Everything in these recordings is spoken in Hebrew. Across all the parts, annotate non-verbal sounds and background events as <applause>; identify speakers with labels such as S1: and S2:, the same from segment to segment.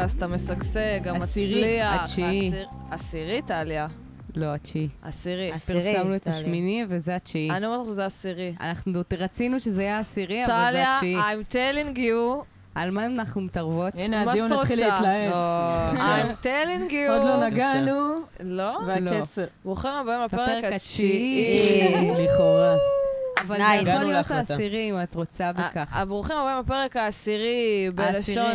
S1: העשירי בפודקאסט המשגשג,
S2: עשירי,
S1: המצליח.
S2: התשיעי.
S1: העשיר- עשירי, טליה?
S2: לא, התשיעי.
S1: עשירי.
S3: עשירי,
S2: פרסמנו את. השמיני וזה התשיעי.
S1: אני אומרת לך שזה עשירי.
S2: אנחנו רצינו שזה יהיה העשירי, אבל זה
S1: טליה,
S2: התשיעי.
S1: I'm telling you,
S2: על מה אנחנו מתערבות?
S4: הנה, הדיון התחיל. להתלהב.
S1: I'm telling you.
S4: עוד לא נגענו,
S1: לא?
S4: והקצר.
S1: ברוכים הבאים לפרק. התשיעי.
S4: לכאורה.
S2: אבל זה. יכול להיות. העשירי אם את רוצה בכך.
S1: ברוכים הבאים לפרק העשירי, בלשון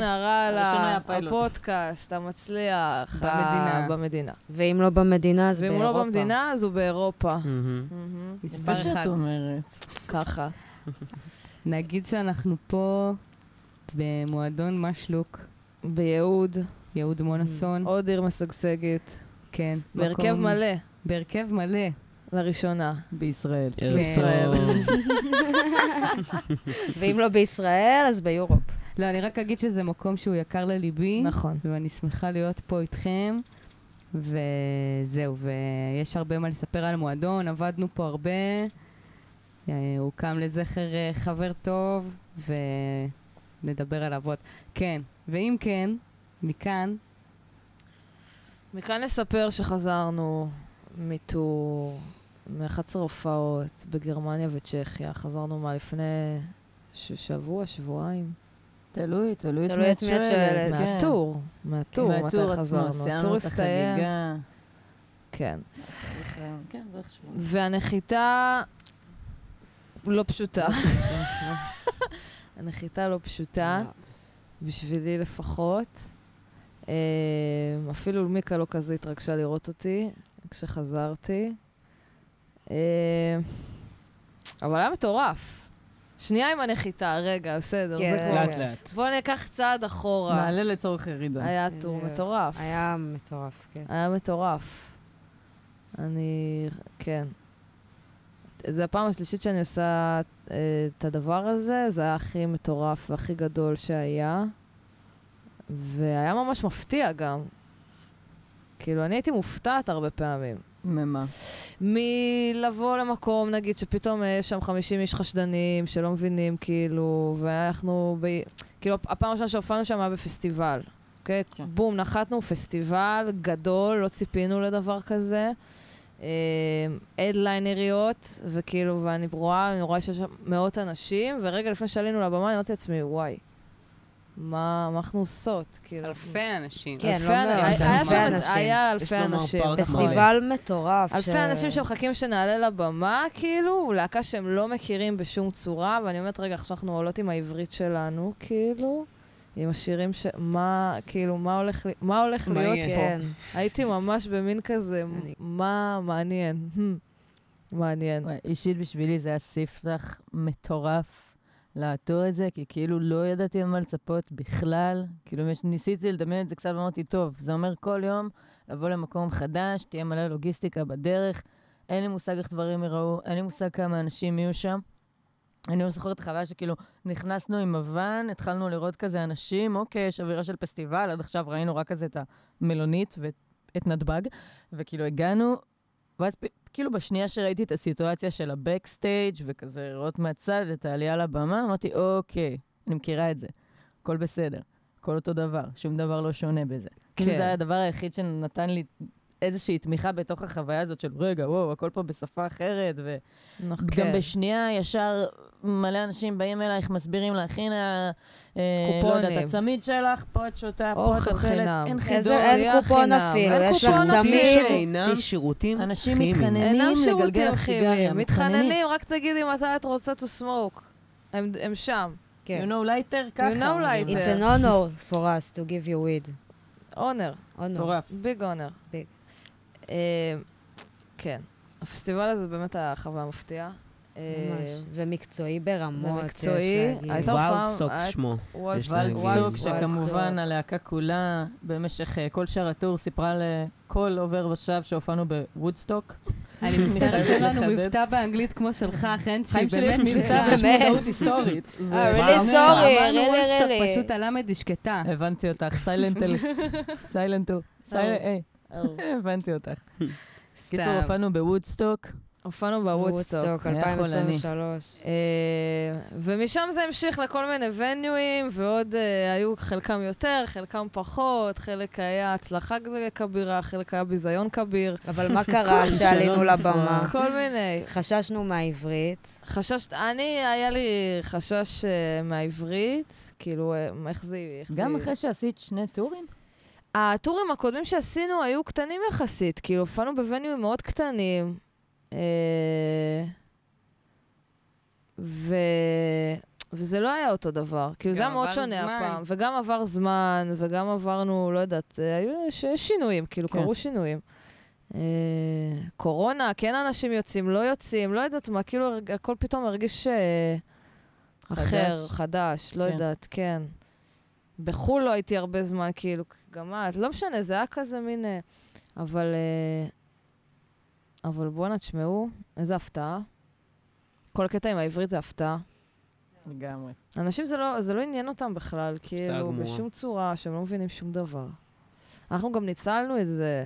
S4: פיילוט.
S1: הפודקאסט המצליח.
S2: במדינה.
S1: במדינה.
S3: ואם לא במדינה, אז
S1: ואם
S3: באירופה.
S1: הוא לא במדינה, אז הוא באירופה.
S2: מספר
S4: מה שאת
S2: אחד.
S4: אומרת.
S1: ככה. <laughs>
S2: נגיד שאנחנו פה במועדון משלוק,
S1: ביהוד,
S2: יהוד מונוסון.
S1: עוד עיר משגשגת.
S2: כן.
S1: בהרכב מלא,
S2: בהרכב מלא.
S1: לראשונה.
S4: בישראל.
S1: בישראל.
S5: טוב. <laughs>
S3: ואם לא בישראל, אז ביורופ.
S2: לא, אני רק אגיד שזה מקום שהוא יקר לליבי.
S1: נכון.
S2: ואני שמחה להיות פה איתכם. וזהו, ויש הרבה מה לספר על המועדון, עבדנו פה הרבה. אה, הוא קם לזכר אה, חבר טוב, ונדבר עליו עוד. כן, ואם כן, מכאן,
S1: מכאן נספר שחזרנו מטור, מ-11 הופעות בגרמניה וצ'כיה. חזרנו מה לפני ש- שבוע, שבועיים.
S4: תלוי, תלוי את
S3: תלוי
S4: מי
S3: את
S4: את
S3: מי את
S4: שואלת. כן.
S1: מהטור, מהטור,
S4: מהטור
S1: מתי
S4: עצמו,
S1: חזרנו. הטור
S4: סיימנו את
S1: הסתיים.
S4: החגיגה.
S1: כן.
S4: כן.
S1: והנחיתה לא פשוטה. <laughs> הנחיתה לא פשוטה, בשבילי לפחות. אה, אפילו מיקה לא כזה התרגשה לראות אותי כשחזרתי. אה, אבל היה מטורף. שנייה עם הנחיתה, רגע, בסדר.
S3: כן.
S5: לאט לאט.
S1: בואו ניקח צעד אחורה.
S4: נעלה לצורך ירידה.
S1: היה טור מטורף.
S3: היה מטורף, כן.
S1: היה מטורף. אני, כן. זו הפעם השלישית שאני עושה אה, את הדבר הזה, זה היה הכי מטורף והכי גדול שהיה, והיה ממש מפתיע גם. כאילו, אני הייתי מופתעת הרבה פעמים.
S4: ממה?
S1: מלבוא למקום, נגיד, שפתאום אה, יש שם 50 איש חשדנים שלא מבינים, כאילו, ואנחנו, ב... כאילו, הפעם הראשונה שהופענו שם היה בפסטיבל, אוקיי?
S4: כן.
S1: בום, נחתנו, פסטיבל גדול, לא ציפינו לדבר כזה. אדליינריות, וכאילו, ואני רואה, אני רואה שיש שם מאות אנשים, ורגע לפני שעלינו לבמה, אני אמרתי לעצמי, וואי, מה, מה אנחנו עושות? כאילו,
S2: אלפי אנשים.
S3: כן,
S1: אלפי
S3: לא
S1: אנ-
S3: מאות, אלפי אנשים.
S1: היה אלפי אנשים.
S3: פסטיבל מטורף.
S1: אלפי
S3: ש-
S1: אנשים שמחכים שנעלה לבמה, כאילו, להקה שהם לא מכירים בשום צורה, ואני אומרת, רגע, עכשיו אנחנו עולות עם העברית שלנו, כאילו, עם השירים ש... מה, כאילו, מה הולך, לי- מה הולך
S5: מה
S1: להיות
S5: יהיה?
S3: כן.
S1: פה? הייתי ממש במין כזה,
S3: אני-
S1: מה מעניין? <laughs> מעניין.
S4: אישית בשבילי זה היה ספתח מטורף לעטור את זה, כי כאילו לא ידעתי מה לצפות בכלל. כאילו ניסיתי לדמיין את זה קצת, ואמרתי, טוב, זה אומר כל יום לבוא למקום חדש, תהיה מלא לוגיסטיקה בדרך, אין לי מושג איך דברים ייראו, אין לי מושג כמה אנשים יהיו שם. אני לא זוכרת את החוויה שכאילו נכנסנו עם אבן, התחלנו לראות כזה אנשים, אוקיי, יש אווירה של פסטיבל, עד עכשיו ראינו רק כזה את המלונית ואת נתב"ג, וכאילו הגענו, ואז כאילו בשנייה שראיתי את הסיטואציה של הבקסטייג' וכזה לראות מהצד את העלייה לבמה, אמרתי, אוקיי, אני מכירה את זה, הכל בסדר, הכל אותו דבר, שום דבר לא שונה בזה. כאילו
S1: כן.
S4: זה היה הדבר היחיד שנתן לי איזושהי תמיכה בתוך החוויה הזאת של, רגע, וואו, הכל פה בשפה אחרת, ו...
S1: נכון, כן.
S4: בשנייה ישר מלא אנשים באים אלייך, מסבירים לך, הנה, אה, לא. יודעת, הצמיד שלך, פה את שותה, פה את
S1: אוכל
S4: אוכלת,
S1: חינם.
S4: אין.
S1: שתייה
S3: אין קופון. אפילו, יש לך צמיד. תש-
S5: שירותים
S4: אנשים
S5: כימיים.
S4: מתחננים
S1: אינם
S4: לגלגל סיגריה,
S1: כימיים, מתחננים, רק תגידי מתי את רוצה to smoke. הם הם שם.
S3: כן.
S4: You know lighter, ככה.
S1: know
S4: אומרים.
S1: lighter.
S3: It's an honor for us to give you weed.
S1: honor.
S3: honor.
S4: מטורף.
S1: big honor.
S3: big.
S1: כן. הפסטיבל הזה באמת היה חוויה מפתיעה. אה,
S3: ממש. ומקצועי ברמות,
S1: ומקצועי. הייתה
S5: וולדסטוק
S1: היה-
S5: שמו.
S4: וולדסטוק,
S5: וולדסטוק.
S4: שכמובן הלהקה כולה במשך אה, כל שאר ה tour סיפרה לכל עובר ושב שהופענו בוודסטוק.
S2: אני מצטערת שאין לנו. מבטא באנגלית כמו שלך, חן, שהיא
S4: חיים שלי יש
S2: באמת
S4: מבטא <laughs>
S2: סליחה.
S3: באמת.
S4: משמעות היסטורית.
S3: אה,
S5: really
S4: וואו.
S3: sorry,
S2: אמרנו
S3: really,
S2: וולסטוק,
S3: really.
S2: פשוט הלמד היא שקטה.
S4: הבנתי אותך, silent L. silent L. היי, <laughs> הבנתי אותך. <laughs> קיצור. הופענו בוודסטוק.
S1: הופענו בוודסטוק.
S3: וודסטוק,
S4: היה חולני.
S3: 2023.
S1: אה, ומשם זה המשיך לכל מיני venue ים, ועוד אה, היו חלקם יותר, חלקם פחות, חלק היה הצלחה כבירה, חלק היה ביזיון כביר,
S3: אבל מה <laughs> קרה
S4: כישלון
S3: שעלינו
S4: מפואר.
S3: לבמה?
S1: כל מיני.
S3: חששנו מהעברית.
S1: חששת, אני, היה לי חשש אה, מהעברית, כאילו, איך זה...
S4: גם. אחרי שעשית שני טורים?
S1: הטורים הקודמים שעשינו היו קטנים יחסית, כאילו, הופענו בווניואים מאוד קטנים. אה, ו... וזה לא היה אותו דבר. כאילו, זה היה מאוד שונה
S2: זמן.
S1: הפעם. וגם עבר זמן, וגם עברנו, לא יודעת, אה, היו ש... שינויים, כאילו,
S4: כן.
S1: קרו שינויים. אה, קורונה, כן אנשים יוצאים, לא יוצאים, לא יודעת מה, כאילו, הכל פתאום הרגיש אה, אחר, חדש, לא
S4: כן.
S1: יודעת, כן. בחו"ל לא הייתי הרבה זמן, כאילו, גם את, לא משנה, זה היה כזה מין... אה, אבל... אה, אבל בואנה, תשמעו, איזה הפתעה. כל הקטע עם העברית זה הפתעה.
S4: לגמרי.
S1: אנשים זה לא, זה לא עניין אותם בכלל, כאילו,
S5: גמורה.
S1: בשום צורה, שהם לא מבינים שום דבר. אנחנו גם ניצלנו את זה.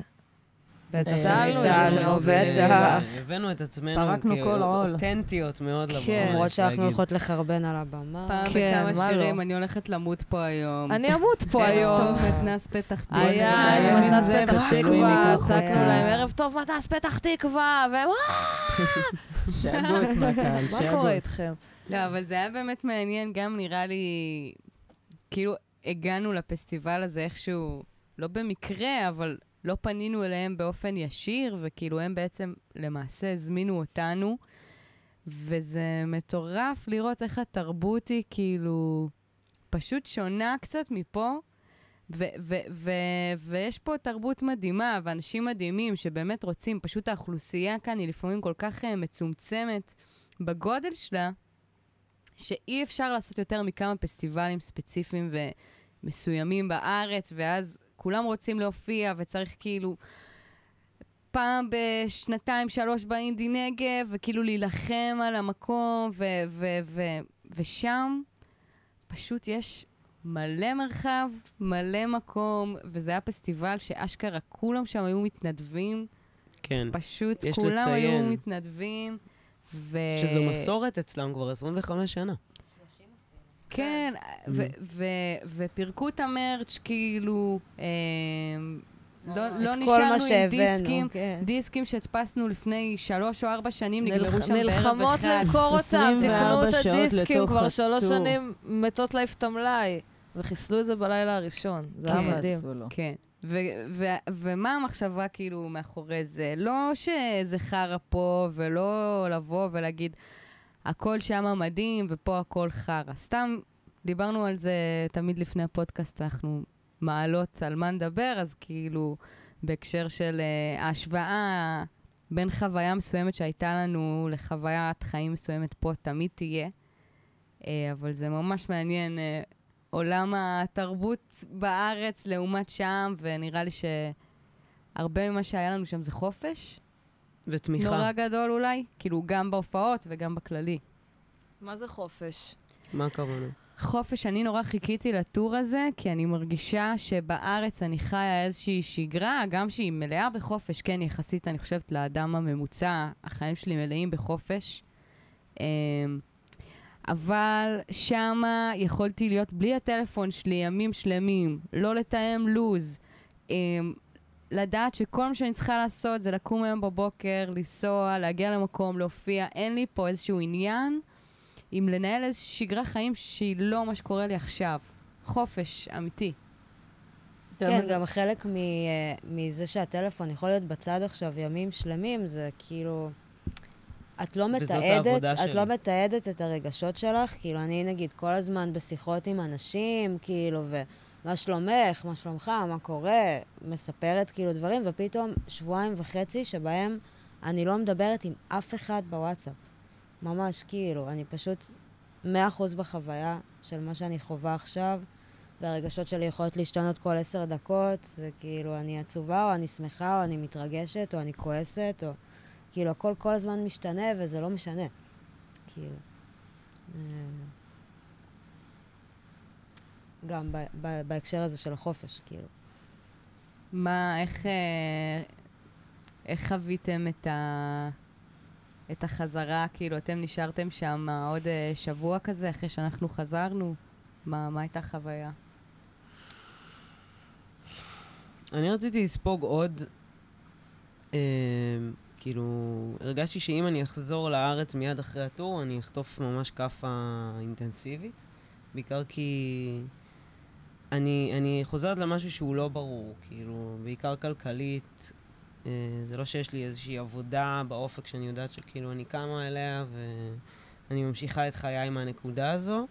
S3: בטח
S1: ניצלנו,
S3: שניצלנו, בטח.
S5: הבאנו את עצמנו
S4: פרקנו כל עול.
S5: אותנטיות מאוד לבמה.
S1: כן.
S3: למרות שאנחנו. יכולות לחרבן על הבמה.
S2: פעם
S1: כן,
S2: בכמה
S1: מה לא?
S2: שירים, אני הולכת למות פה היום.
S1: אני אמות פה
S2: ערב
S1: היום.
S2: טוב, מתנ"ס פתח תקווה.
S1: היה, מתנ"ס פתח תקווה. צעקנו להם, ערב טוב, מתנ"ס פתח תקווה, והם, <laughs>
S4: שאגות מהקהל, <laughs>
S1: מה
S4: שאגות.
S1: קורה איתכם?
S2: לא, אבל זה היה באמת מעניין, גם נראה לי, כאילו, הגענו לפסטיבל הזה איכשהו, לא במקרה, אבל לא פנינו אליהם באופן ישיר, וכאילו הם בעצם למעשה הזמינו אותנו, וזה מטורף לראות איך התרבות היא כאילו פשוט שונה קצת מפה. ו- ו- ו- ויש פה תרבות מדהימה ואנשים מדהימים שבאמת רוצים, פשוט האוכלוסייה כאן היא לפעמים כל כך uh, מצומצמת בגודל שלה, שאי אפשר לעשות יותר מכמה פסטיבלים ספציפיים ומסוימים בארץ, ואז כולם רוצים להופיע וצריך כאילו פעם בשנתיים, שלוש באינדי נגב, וכאילו להילחם על המקום, ו- ו- ו- ושם פשוט יש מלא מרחב, מלא מקום, וזה היה פסטיבל שאשכרה כולם שם היו מתנדבים,
S5: כן.
S2: פשוט כולם היו
S5: לציין.
S2: מתנדבים. ו...
S5: שזו מסורת אצלם כבר 25 שנה.
S2: כן, ו- ו- ופירקו את המרץ', כאילו, אה, לא, לא נשארנו עם דיסקים,
S3: כן.
S2: דיסקים שהדפסנו לפני שלוש או ארבע שנים, נגמרו שם בערב
S1: נלחמות
S2: אחד.
S1: למכור אותם,
S4: 24
S1: תקנו את הדיסקים, כבר שלוש. שנים מתות להעיף את המלאי. וחיסלו את זה בלילה הראשון, זה היה
S2: כן.
S1: מדהים.
S2: כן. ו- ו- ומה המחשבה כאילו מאחורי זה? לא שזה חרא פה, ולא לבוא ולהגיד, הכל שם מדהים ופה הכל חרא. סתם דיברנו על זה תמיד לפני הפודקאסט, אנחנו מעלות על מה נדבר, אז כאילו, בהקשר של uh, ההשוואה בין חוויה מסוימת שהייתה לנו לחוויית חיים מסוימת פה, תמיד תהיה. Uh, אבל זה ממש מעניין. Uh, עולם התרבות בארץ לעומת שם, ונראה לי שהרבה ממה שהיה לנו שם זה חופש.
S5: ותמיכה.
S2: נורא גדול אולי, כאילו גם בהופעות וגם בכללי.
S1: מה זה חופש?
S5: מה הכוונה?
S2: חופש, אני נורא חיכיתי לטור הזה, כי אני מרגישה שבארץ אני חיה איזושהי שגרה, גם שהיא מלאה בחופש, כן, יחסית, אני חושבת, לאדם הממוצע, החיים שלי מלאים בחופש. אמ, אבל שמה יכולתי להיות בלי הטלפון שלי ימים שלמים, לא לתאם לו"ז, אמ, לדעת שכל מה שאני צריכה לעשות זה לקום היום בבוקר, לנסוע, להגיע למקום, להופיע, אין לי פה איזשהו עניין. עם לנהל איזושהי שגרה חיים שהיא לא מה שקורה לי עכשיו. חופש אמיתי.
S3: כן, גם חלק מ- אה, מזה שהטלפון יכול להיות בצד עכשיו ימים שלמים, זה כאילו... את לא מתעדת, את
S5: שלי.
S3: לא מתעדת את הרגשות שלך, כאילו, אני נגיד כל הזמן בשיחות עם אנשים, כאילו, ומה שלומך, מה שלומך, מה קורה, מספרת כאילו דברים, ופתאום שבועיים וחצי שבהם אני לא מדברת עם אף אחד בוואטסאפ. ממש, כאילו, אני פשוט 100% בחוויה של מה שאני חווה עכשיו, והרגשות שלי יכולות להשתנות כל עשר דקות, וכאילו, אני עצובה, או אני שמחה, או אני מתרגשת, או אני כועסת, או... כאילו, הכל כל הזמן משתנה, וזה לא משנה. כאילו. אה, גם ב- ב- בהקשר הזה של החופש, כאילו.
S2: מה, איך, אה, איך חוויתם את, ה, את החזרה? כאילו, אתם נשארתם שם עוד אה, שבוע כזה, אחרי שאנחנו חזרנו? מה, מה הייתה החוויה?
S5: אני רציתי לספוג עוד, אה, כאילו, הרגשתי שאם אני אחזור לארץ מיד אחרי הטור, אני אחטוף ממש כאפה אינטנסיבית. בעיקר כי אני, אני חוזרת למשהו שהוא לא ברור, כאילו, בעיקר כלכלית. אה, זה לא שיש לי איזושהי עבודה באופק שאני יודעת שכאילו אני קמה אליה ואני ממשיכה את חיי מהנקודה הזו.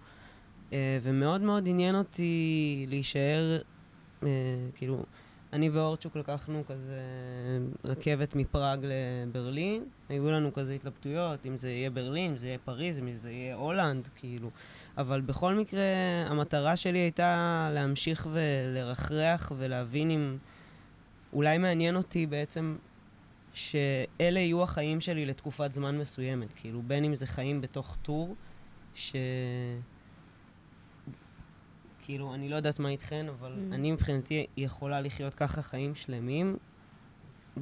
S5: אה, ומאוד מאוד עניין אותי להישאר, אה, כאילו, אני ואורצ'וק לקחנו כזה רכבת מפראג לברלין, היו לנו כזה התלבטויות, אם זה יהיה ברלין, אם זה יהיה פריז, אם זה יהיה הולנד, כאילו. אבל בכל מקרה, המטרה שלי הייתה להמשיך ולרחרח ולהבין אם... אולי מעניין אותי בעצם שאלה יהיו החיים שלי לתקופת זמן מסוימת. כאילו, בין אם זה חיים בתוך טור, ש... כאילו, אני לא יודעת מה איתכן, אבל
S3: Mm.
S5: אני מבחינתי יכולה לחיות ככה חיים שלמים,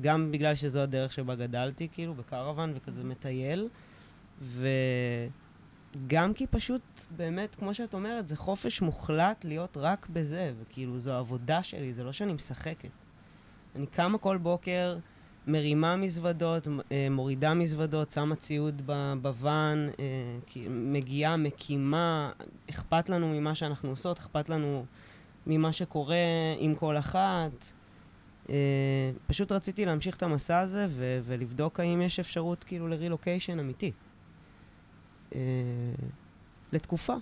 S5: גם בגלל שזו הדרך שבה גדלתי, כאילו, בקרוון וכזה מטייל, וגם כי פשוט, באמת, כמו שאת אומרת, זה חופש מוחלט להיות רק בזה, וכאילו, זו עבודה שלי, זה לא שאני משחקת. אני קמה כל בוקר, מרימה מזוודות, אה, מורידה מזוודות, שמה ציוד בוואן, אה, מגיעה, מקימה, אכפת לנו ממה שאנחנו עושות, אכפת לנו ממה שקורה עם כל אחת. אה, פשוט רציתי להמשיך את המסע הזה ולבדוק האם יש אפשרות כאילו לרילוקיישן אמיתי. אה, לתקופה.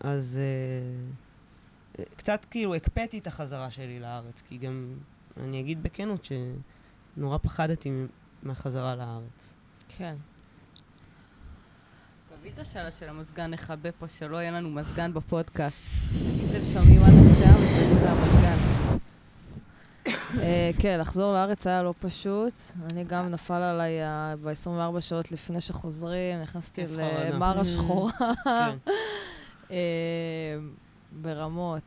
S5: אז אה, אה, קצת כאילו הקפאתי את החזרה שלי לארץ, כי גם, אני אגיד בכנות, שנורא פחדתי מהחזרה לארץ.
S1: כן.
S2: תביא את השאלה של המזגן, נכבה פה, שלא יהיה לנו מזגן בפודקאסט. אתם שומעים עד עכשיו, זה המזגן.
S1: אה, כן, לחזור לארץ היה לא פשוט. אני גם נפל עליי ב-24 שעות לפני שחוזרים, נכנסתי. למרה
S3: Mm.
S1: שחורה
S5: כן. <laughs>
S1: אה, ברמות.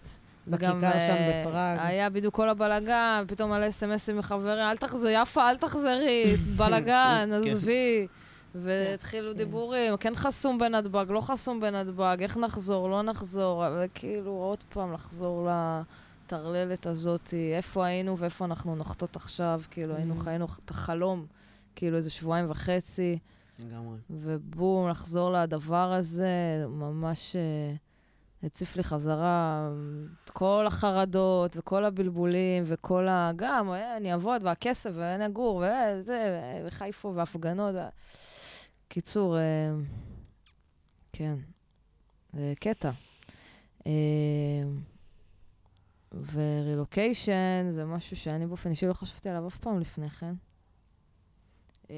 S3: בכיכר שם
S1: אה,
S3: בפראג.
S1: היה בדיוק כל הבלגן, פתאום מלא אסמסים מחברים, אל תחזרי, יפה, אל תחזרי, <laughs> בלגן,
S5: כן.
S1: עזבי. והתחילו
S3: כן.
S1: דיבורים, כן חסום בנתב"ג, לא חסום בנתב"ג, איך נחזור, לא נחזור, וכאילו עוד פעם לחזור לטרללת הזאת, איפה היינו ואיפה אנחנו נחטות עכשיו, כאילו היינו
S3: Mm.
S1: חיינו את החלום, כאילו איזה שבועיים וחצי,
S5: לגמרי.
S1: ובום, לחזור לדבר הזה, ממש אה, הציף לי חזרה את כל החרדות וכל הבלבולים וכל ה... גם, אה, אני אעבוד, והכסף, ואני אגור, וזה, וחיפה, והפגנות. קיצור, אה, כן, זה קטע. אה, ורילוקיישן זה משהו שאני באופן אישי לא חשבתי עליו אף פעם לפני כן. אה,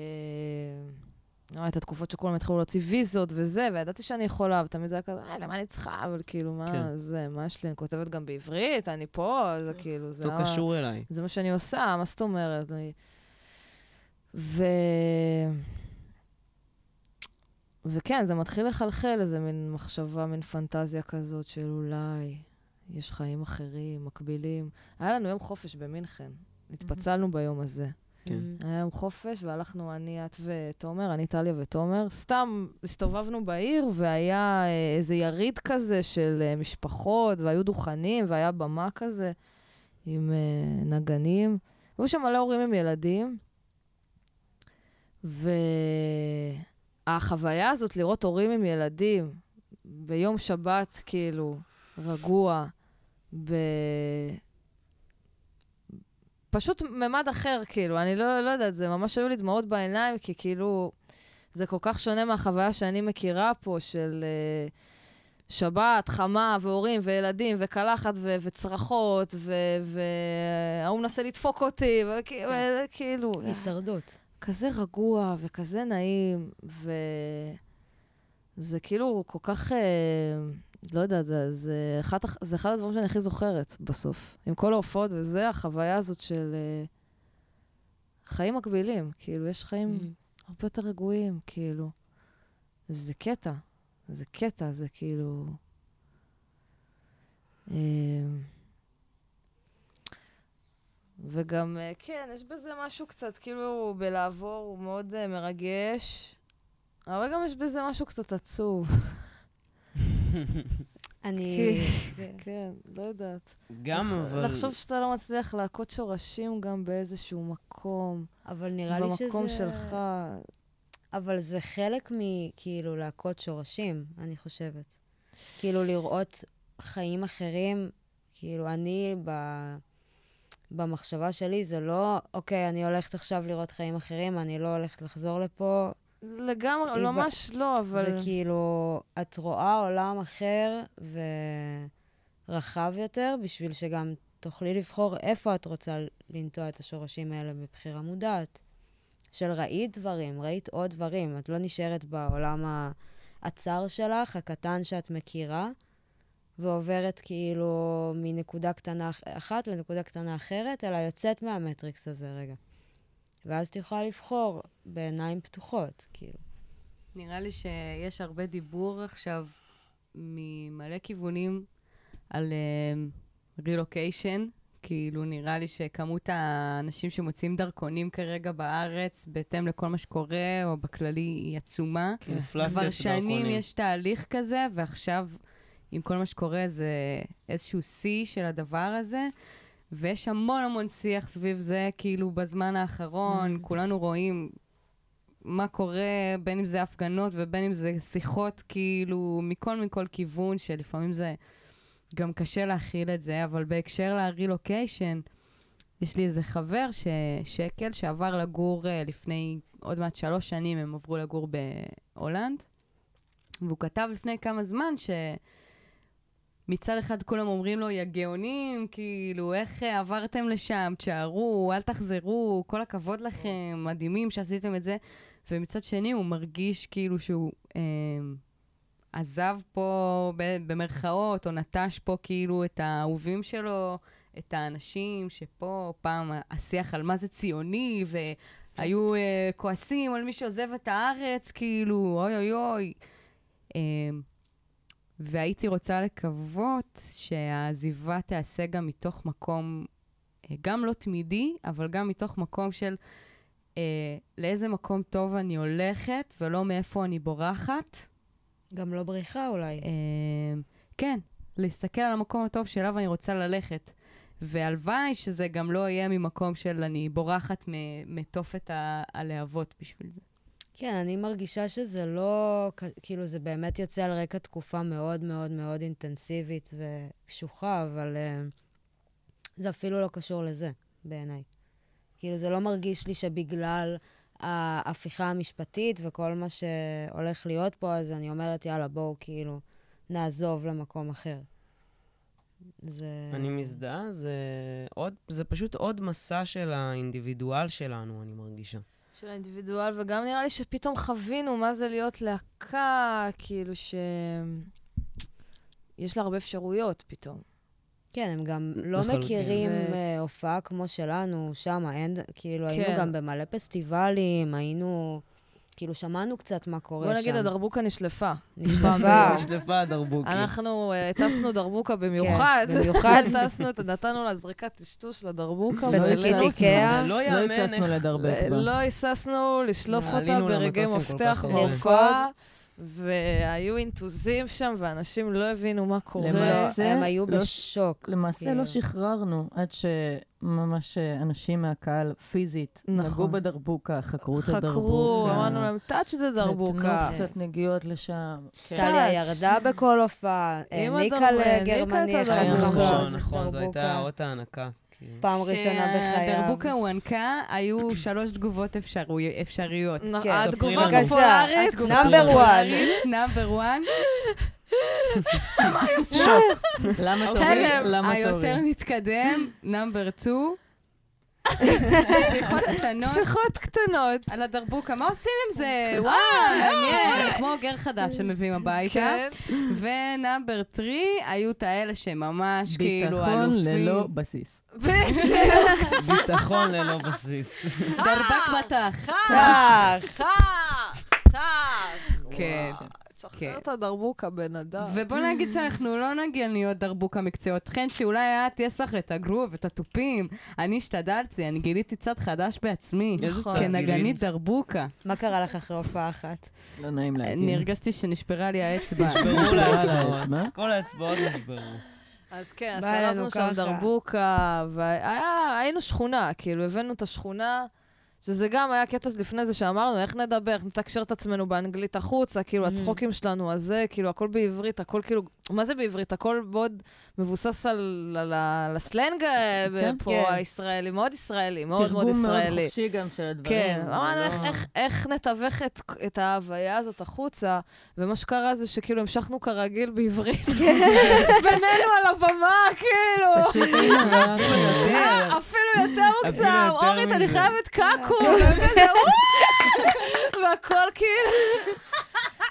S1: לא, הייתה תקופות שכולם התחילו להוציא ויזות וזה, וידעתי שאני יכולה, ותמיד זה היה כזה, אה, למה אני צריכה? אבל כאילו, מה
S5: כן.
S1: זה, מה יש לי? אני כותבת גם בעברית, אני פה, זה כאילו, זה...
S5: לא קשור אליי.
S1: זה מה שאני עושה, מה זאת אומרת? אני... ו... וכן, זה מתחיל לחלחל איזה מין מחשבה, מין פנטזיה כזאת של אולי יש חיים אחרים, מקבילים. היה לנו יום חופש במינכן, התפצלנו ביום הזה.
S5: כן.
S1: היה יום חופש, והלכנו אני, את ותומר, אני, טליה ותומר. סתם הסתובבנו בעיר, והיה אה, איזה יריד כזה של אה, משפחות, והיו דוכנים, והיה במה כזה עם אה, נגנים. היו שם מלא הורים עם ילדים, והחוויה הזאת לראות הורים עם ילדים ביום שבת, כאילו, רגוע, ב... פשוט ממד אחר, כאילו, אני לא, לא יודעת, זה ממש היו לי דמעות בעיניים, כי כאילו, זה כל כך שונה מהחוויה שאני מכירה פה, של uh, שבת, חמה, והורים, וילדים, וקלחת, ו- וצרחות, וההוא מנסה לדפוק אותי, וכאילו...
S3: הישרדות.
S1: כזה רגוע וכזה נעים, וזה כאילו כל כך, אה, לא יודעת, זה, זה, אחד, זה אחד הדברים שאני הכי זוכרת בסוף. עם כל ההופעות וזה, החוויה הזאת של אה, חיים מקבילים. כאילו, יש חיים
S3: Mm.
S1: הרבה יותר רגועים, כאילו. וזה קטע. זה קטע, זה כאילו... אמ, וגם, אה, כן, יש בזה משהו קצת, כאילו, בלעבור הוא מאוד אה, מרגש, אבל גם יש בזה משהו קצת עצוב. <laughs>
S3: אני...
S1: כן, לא יודעת.
S5: גם, אבל...
S1: לחשוב שאתה לא מצליח להכות שורשים גם באיזשהו מקום.
S3: אבל נראה לי שזה...
S1: במקום שלך.
S3: אבל זה חלק מכאילו להכות שורשים, אני חושבת. כאילו לראות חיים אחרים, כאילו אני ב... במחשבה שלי זה לא, אוקיי, אני הולכת עכשיו לראות חיים אחרים, אני לא הולכת לחזור לפה.
S1: לגמרי,
S3: היא ב-
S1: ממש לא, אבל...
S3: זה כאילו, את רואה עולם אחר ורחב יותר, בשביל שגם תוכלי לבחור איפה את רוצה לנטוע את השורשים האלה בבחירה מודעת. של ראית דברים, ראית עוד דברים. את לא נשארת בעולם הצר שלך, הקטן שאת מכירה, ועוברת כאילו מנקודה קטנה אח- אחת לנקודה קטנה אחרת, אלא יוצאת מהמטריקס הזה רגע. ואז את יכולה לבחור בעיניים פתוחות, כאילו.
S2: נראה לי שיש הרבה דיבור עכשיו ממלא כיוונים על רילוקיישן. כאילו, נראה לי שכמות האנשים שמוצאים דרכונים כרגע בארץ, בהתאם לכל מה שקורה, או בכללי, היא עצומה.
S5: אינפלציית
S2: כבר שנים
S5: דרכונים.
S2: יש תהליך כזה, ועכשיו, עם כל מה שקורה, זה איזשהו שיא של הדבר הזה. ויש המון המון שיח סביב זה, כאילו, בזמן האחרון,
S3: Mm.
S2: כולנו רואים מה קורה, בין אם זה הפגנות ובין אם זה שיחות, כאילו, מכל מכל כיוון, שלפעמים זה גם קשה להכיל את זה, אבל בהקשר לרילוקיישן, יש לי איזה חבר, ש... שקל, שעבר לגור uh, לפני עוד מעט שלוש שנים, הם עברו לגור בהולנד, והוא כתב לפני כמה זמן ש... מצד אחד כולם אומרים לו, יא גאונים, כאילו, איך אה, עברתם לשם, תשארו, אל תחזרו, כל הכבוד לכם, מדהימים שעשיתם את זה. ומצד שני, הוא מרגיש כאילו שהוא אה, עזב פה, במרכאות, או נטש פה כאילו את האהובים שלו, את האנשים שפה, פעם השיח על מה זה ציוני, והיו אה, כועסים על מי שעוזב את הארץ, כאילו, אוי אוי אוי. אה, והייתי רוצה לקוות שהעזיבה תיעשה גם מתוך מקום, אה, גם לא תמידי, אבל גם מתוך מקום של אה, לאיזה מקום טוב אני הולכת ולא מאיפה אני בורחת.
S3: גם לא בריחה אולי.
S2: אה, כן, להסתכל על המקום הטוב שאליו אני רוצה ללכת. והלוואי שזה גם לא יהיה ממקום של אני בורחת מתופת הלהבות בשביל זה.
S3: כן, אני מרגישה שזה לא, כאילו, זה באמת יוצא על רקע תקופה מאוד מאוד מאוד אינטנסיבית וקשוחה, אבל uh, זה אפילו לא קשור לזה, בעיניי. כאילו, זה לא מרגיש לי שבגלל ההפיכה המשפטית וכל מה שהולך להיות פה, אז אני אומרת, יאללה, בואו כאילו נעזוב למקום אחר. זה...
S5: אני מזדהה, זה זה פשוט עוד מסע של האינדיבידואל שלנו, אני מרגישה.
S1: של האינדיבידואל, וגם נראה לי שפתאום חווינו מה זה להיות להקה, כאילו ש... יש לה הרבה אפשרויות פתאום.
S3: כן, הם גם לא
S5: לחלוטין.
S3: מכירים
S1: ו-
S3: אה, הופעה כמו שלנו, שם, אין, כאילו, היינו
S1: כן.
S3: גם במלא פסטיבלים, היינו, כאילו, שמענו קצת מה קורה
S1: בוא
S3: שם.
S1: נגיד, הדרבוקה נשלפה.
S3: נשלפה.
S5: נשלפה הדרבוקי.
S1: אנחנו אה, הטסנו דרבוקה במיוחד.
S3: כן, במיוחד.
S1: הטסנו, <laughs> את- נתנו לה זריקת טשטוש לדרבוקה.
S3: בשקית איקאה.
S5: לא
S4: לא היססנו. לדרבק בה.
S1: לא היססנו לשלוף אותה ברגעי מפתח. בהופעה, והיו אינטוזים שם, ואנשים לא הבינו מה קורה.
S4: למעשה,
S3: לא, הם היו
S4: לא-
S3: בשוק.
S4: למעשה
S3: כאילו.
S4: לא שחררנו עד שממש אנשים מהקהל פיזית
S1: נכון.
S4: נגעו בדרבוקה, חקרו את הדרבוקה.
S1: חקרו, אמרנו להם, touch the דרבוקה.
S4: נתנו קצת נגיעות לשם. כן.
S3: טליה
S1: טאץ'.
S3: ירדה בכל הופעה, העניקה לגרמני אחד.
S1: הדרבוקה.
S5: נכון, נכון, זו הייתה. אות ההנקה.
S3: פעם ראשונה בחייו.
S2: כשהדרבוקה הוענקה, היו שלוש תגובות אפשרי- אפשריות.
S3: כן.
S1: התגובה. הפופולרית,
S3: בבקשה, number one.
S2: number one, <laughs>
S4: למה
S1: הלם.
S4: תורי? למה
S2: היותר? מתקדם, number 2, טפיחות קטנות
S1: טפיחות קטנות.
S2: על הדרבוקה. מה עושים עם זה? וואו, מעניין. כמו גר חדש שמביאים הביתה.
S1: כן.
S2: ונאמבר 3 היו את האלה שממש כאילו
S4: ביטחון
S2: אלופים.
S4: ללא בסיס. <laughs>
S5: ביטחון ללא בסיס.
S2: דרבק בתח.
S3: טח.
S1: טח, טח.
S2: כן.
S1: תשחרר
S2: כן.
S1: את הדרבוקה, בן אדם.
S2: ובוא נגיד שאנחנו לא נגיע להיות דרבוקה מקצועיות. חן, שאולי את, יש לך את הגרוב, את התופים. אני השתדלתי, אני גיליתי צד חדש בעצמי.
S5: איזה
S1: נכון.
S5: צד
S2: כנגנית
S5: גילית?
S2: דרבוקה.
S3: מה קרה לך אחרי הופעה אחת?
S4: לא נעים להגיד.
S2: אני הרגשתי שנשברה לי האצבע.
S5: כל האצבעות נשברו.
S1: אז כן, אז שלבנו שם. דרבוקה, והיינו שכונה, כאילו, הבאנו את השכונה, שזה גם היה קטע לפני זה שאמרנו, איך נדבר, איך נתקשר את עצמנו באנגלית החוצה, כאילו,
S3: Mhm.
S1: הצחוקים שלנו, אז זה, כאילו, הכל בעברית, הכל כאילו, מה זה בעברית? הכל מאוד מבוסס על, על, על הסלנג אה,
S4: כן.
S1: פה,
S3: כן.
S1: הישראלי, מאוד ישראלי, מאוד מאוד
S4: תרגום מאוד
S1: ישראלי.
S4: חופשי גם של הדברים.
S1: כן, אמרנו
S4: ולא-
S1: איך, איך, איך נתווך את, את ההוויה הזאת החוצה, ומה שקרה זה שכאילו המשכנו כרגיל בעברית, <laughs> בינינו על הבמה, כאילו.
S4: פשוט <laughs>
S1: אה, אפילו יותר מוקצר, אורית, אני. חייבת קקו, וכזה, <laughs> וואו! והכל כאילו...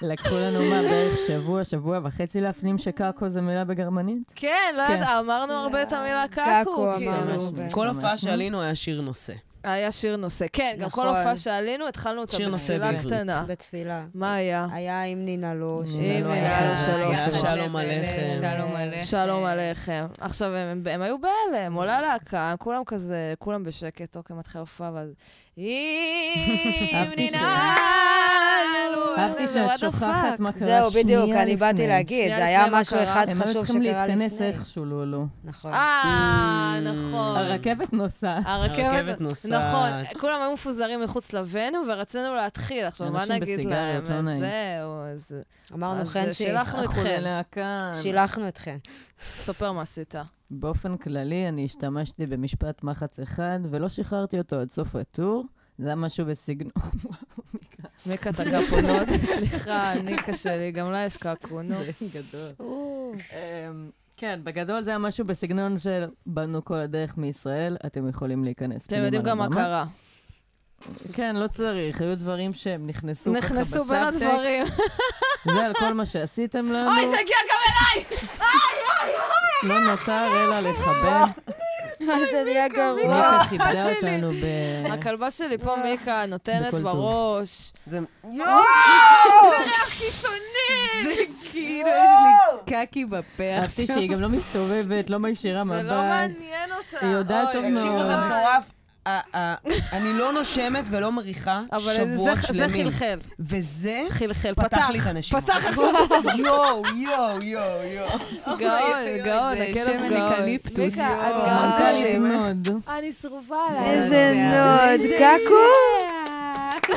S4: לקחו לנו מה, בערך שבוע, שבוע וחצי להפנים שקקו זה מילה בגרמנית?
S1: כן, לא
S4: כן.
S1: יודע, אמרנו הרבה את המילה קקו, כאילו.
S5: כל הופעה. שעלינו היה שיר נושא.
S1: היה שיר נושא. כן, גם כל
S3: נכון.
S1: הופעה שעלינו, התחלנו אותה בתפילה. קטנה.
S3: בתפילה.
S1: מה היה?
S3: היה עם נינלו.
S4: עם
S3: ש-
S1: עם
S4: נינלו היה-
S1: שלום.
S5: עליכם.
S2: שלום עליכם.
S1: שלום עליכם. עכשיו, הם, היו בהלם, עולה להקה, כולם כזה, כולם בשקט, אוקיי, מתחיל הופעה, ואז... אם
S4: אהבתי ש-
S1: ננעלו...
S4: אהבתי
S1: זה,
S4: שאת שוכחת. מה קרה
S3: זהו, בדיוק,
S4: שנייה
S3: אני באתי
S4: לפני.
S3: להגיד,
S1: שנייה
S3: זה היה
S1: לפני מה
S3: משהו
S1: קרה.
S3: אחד
S4: הם היו
S3: חשוב
S4: צריכים
S3: שקרה
S4: להתכנס
S3: לפני.
S4: איכשהו, לא, לא.
S3: נכון.
S1: אה, נכון.
S4: הרכבת נוסעת.
S5: הרכבת נוסעת.
S1: נכון, כולם היו מפוזרים מחוץ לוונו, ורצינו להתחיל. עכשיו, מה נגיד להם?
S4: לא.
S1: זהו, אז
S3: אמרנו חן
S1: שילחנו אתכם.
S3: שילחנו אתכן.
S1: ספר מה עשית.
S4: באופן כללי, אני השתמשתי במשפט מחץ אחד, ולא שחררתי אותו עד סוף הטור. זה היה משהו בסגנון...
S1: מיקה תגע פה נוד, סליחה, אני קשה לי, גם לה יש קעקוע, נו.
S4: זה גדול. אמ, כן, בגדול זה היה משהו בסגנון של באנו כל הדרך מישראל, אתם יכולים להיכנס
S1: אתם יודעים גם מה
S4: לבמה."
S1: קרה.
S4: כן, לא צריך, היו דברים שהם נכנסו ככה בסאבטקסט.
S1: נכנסו בין הדברים. <laughs>
S4: זה על כל מה שעשיתם לנו.
S1: אוי, זה הגיע גם אליי!
S4: לא נותר אלא לכבד.
S3: זה נהיה גרוע.
S4: מיקה כיבדה. אותנו ב...
S1: הכלבה שלי פה, מיקה, נותנת. בראש.
S5: זה...
S1: קיצוני!
S2: כאילו, יש לי קקי בפה
S4: אהבתי. שהיא גם לא מסתובבת, לא מישירה מבט.
S1: זה לא מעניין אותה.
S4: היא יודעת טוב
S5: תקשיבו,
S4: מאוד.
S5: זה מטורף. ה- ה- אני לא נושמת ולא מריחה
S1: אבל
S5: שבועות
S1: זה- זה
S5: שלמים.
S1: חלחל.
S5: וזה
S1: חלחל,
S5: פתח
S1: פתח.
S5: לי את הנשימה.
S1: פתח <laughs> עכשיו.
S5: יואו, יואו, יואו, יואו.
S1: גאון, גאון,
S2: זה
S1: הכלב
S2: שמן
S1: גאון.
S2: אקליפטוס.
S1: מיקה, את
S2: יואו.
S1: גאון
S4: מנכ"לית
S1: שלי.
S4: מאוד.
S1: אני שרובה עליי.
S3: איזה
S2: זה
S3: נוד, קקו. <laughs>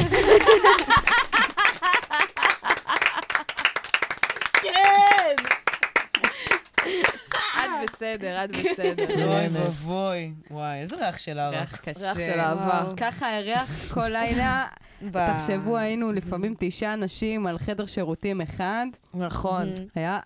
S1: את בסדר, את בסדר.
S5: אוי. ואבוי. וואי, איזה ריח של ערק.
S2: ריח קשה.
S1: ריח של אהבה.
S2: ככה הריח כל לילה.
S3: ב-
S2: תחשבו, היינו לפעמים תשעה אנשים על חדר שירותים אחד.
S1: נכון.
S2: היה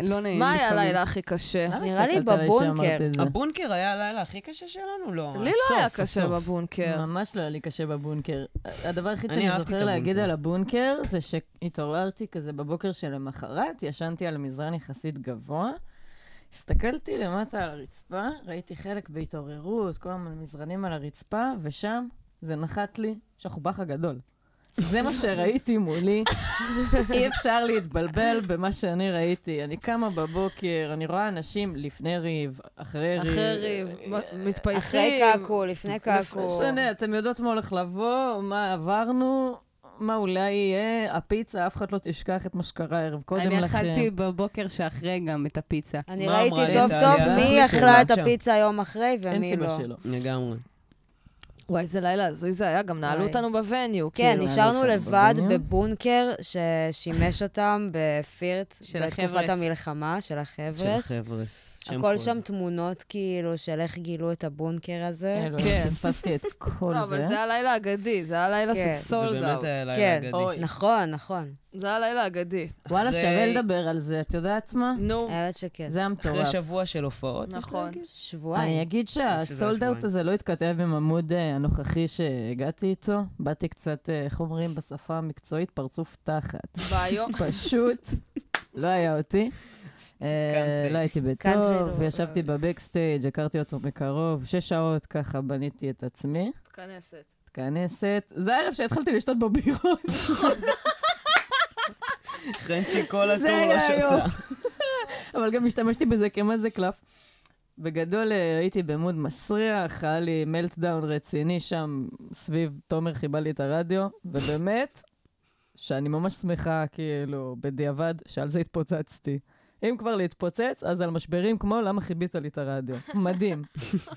S2: לא נעים
S1: מה היה. הלילה הכי קשה?
S3: נראה לי בבונקר.
S5: הבונקר היה הלילה הכי קשה שלנו? לא.
S1: לי לא היה קשה. בבונקר.
S4: ממש לא היה לי קשה בבונקר. הדבר היחיד
S5: אני
S4: שאני זוכר להגיד. על הבונקר, זה שהתעוררתי כזה בבוקר שלמחרת, ישנתי על מזרן יחסית גבוה. הסתכלתי למטה על הרצפה, ראיתי חלק בהתעוררות, כל המזרנים על הרצפה, ושם זה נחת לי שחובח הגדול. זה מה שראיתי מולי. אי אפשר להתבלבל במה שאני ראיתי. אני קמה בבוקר, אני רואה אנשים לפני ריב, אחרי ריב.
S1: אחרי ריב, מ-
S3: אחרי
S1: מתפייסים.
S3: קקו, לפני
S4: לא
S3: קקו.
S4: משנה, אתם יודעות מה הולך לבוא, מה עברנו, מה אולי יהיה, הפיצה, אף אחד לא תשכח את מה שקרה ערב קודם
S2: אני
S4: לכן.
S2: אכלתי בבוקר שאחרי גם את הפיצה.
S3: אני ראיתי טוב? טוב מי אכלה את. הפיצה יום אחרי
S4: אין
S3: ומי
S4: סיבה
S3: לא.
S4: שלא.
S5: לגמרי.
S1: וואי, איזה לילה הזוי זה היה, גם נעלו. אותנו בווניו.
S3: כן,
S1: כאילו.
S3: נשארנו לבד. בבונקר ששימש אותם בפירט
S2: של
S3: בתקופת
S2: החבר'ס.
S3: המלחמה, של
S5: של
S3: החבר'ס. הכל. שם תמונות כאילו של איך גילו את הבונקר הזה.
S4: אלוהים,
S1: כן.
S4: פספסתי את כל
S1: לא, אבל
S4: זה.
S1: זה היה לילה אגדי, זה היה לילה
S3: כן.
S1: של
S5: זה
S1: סולד
S5: באמת
S1: אאוט.
S5: היה לילה
S3: כן.
S5: אגדי.
S3: נכון, נכון.
S1: זה היה לילה אגדי.
S4: וואלה, שווה לדבר על זה, את יודעת מה?
S1: נו,
S3: האמת שכן.
S4: זה היה
S5: אחרי. שבוע של הופעות.
S1: נכון.
S3: שבועיים.
S4: אני אגיד שהסולד. אאוט הזה לא התכתב עם עמוד אה, הנוכחי שהגעתי איתו. באתי קצת, אה, איך אומרים בשפה המקצועית? פרצוף תחת.
S1: ביום.
S4: פשוט לא היה אותי. אה. לא הייתי בטוב,
S3: לא.
S4: ישבתי בבקסטייג', הכרתי אותו מקרוב, שש שעות ככה בניתי את עצמי.
S1: כנסת.
S4: מתכנסת. זה הערב שהתחלתי לשתות בו בירות.
S5: חנצ'י כל הטור
S4: זה
S5: לא. שתה. <laughs>
S4: אבל גם השתמשתי בזה כמה קלף. בגדול אה, הייתי במוד מסריח, היה לי מלטדאון רציני שם סביב תומר חיבה לי את הרדיו, ובאמת, שאני ממש שמחה, כאילו, בדיעבד, שעל זה התפוצצתי. אם כבר להתפוצץ, אז על משברים כמו למה חיבית לי את הרדיו. <laughs> מדהים.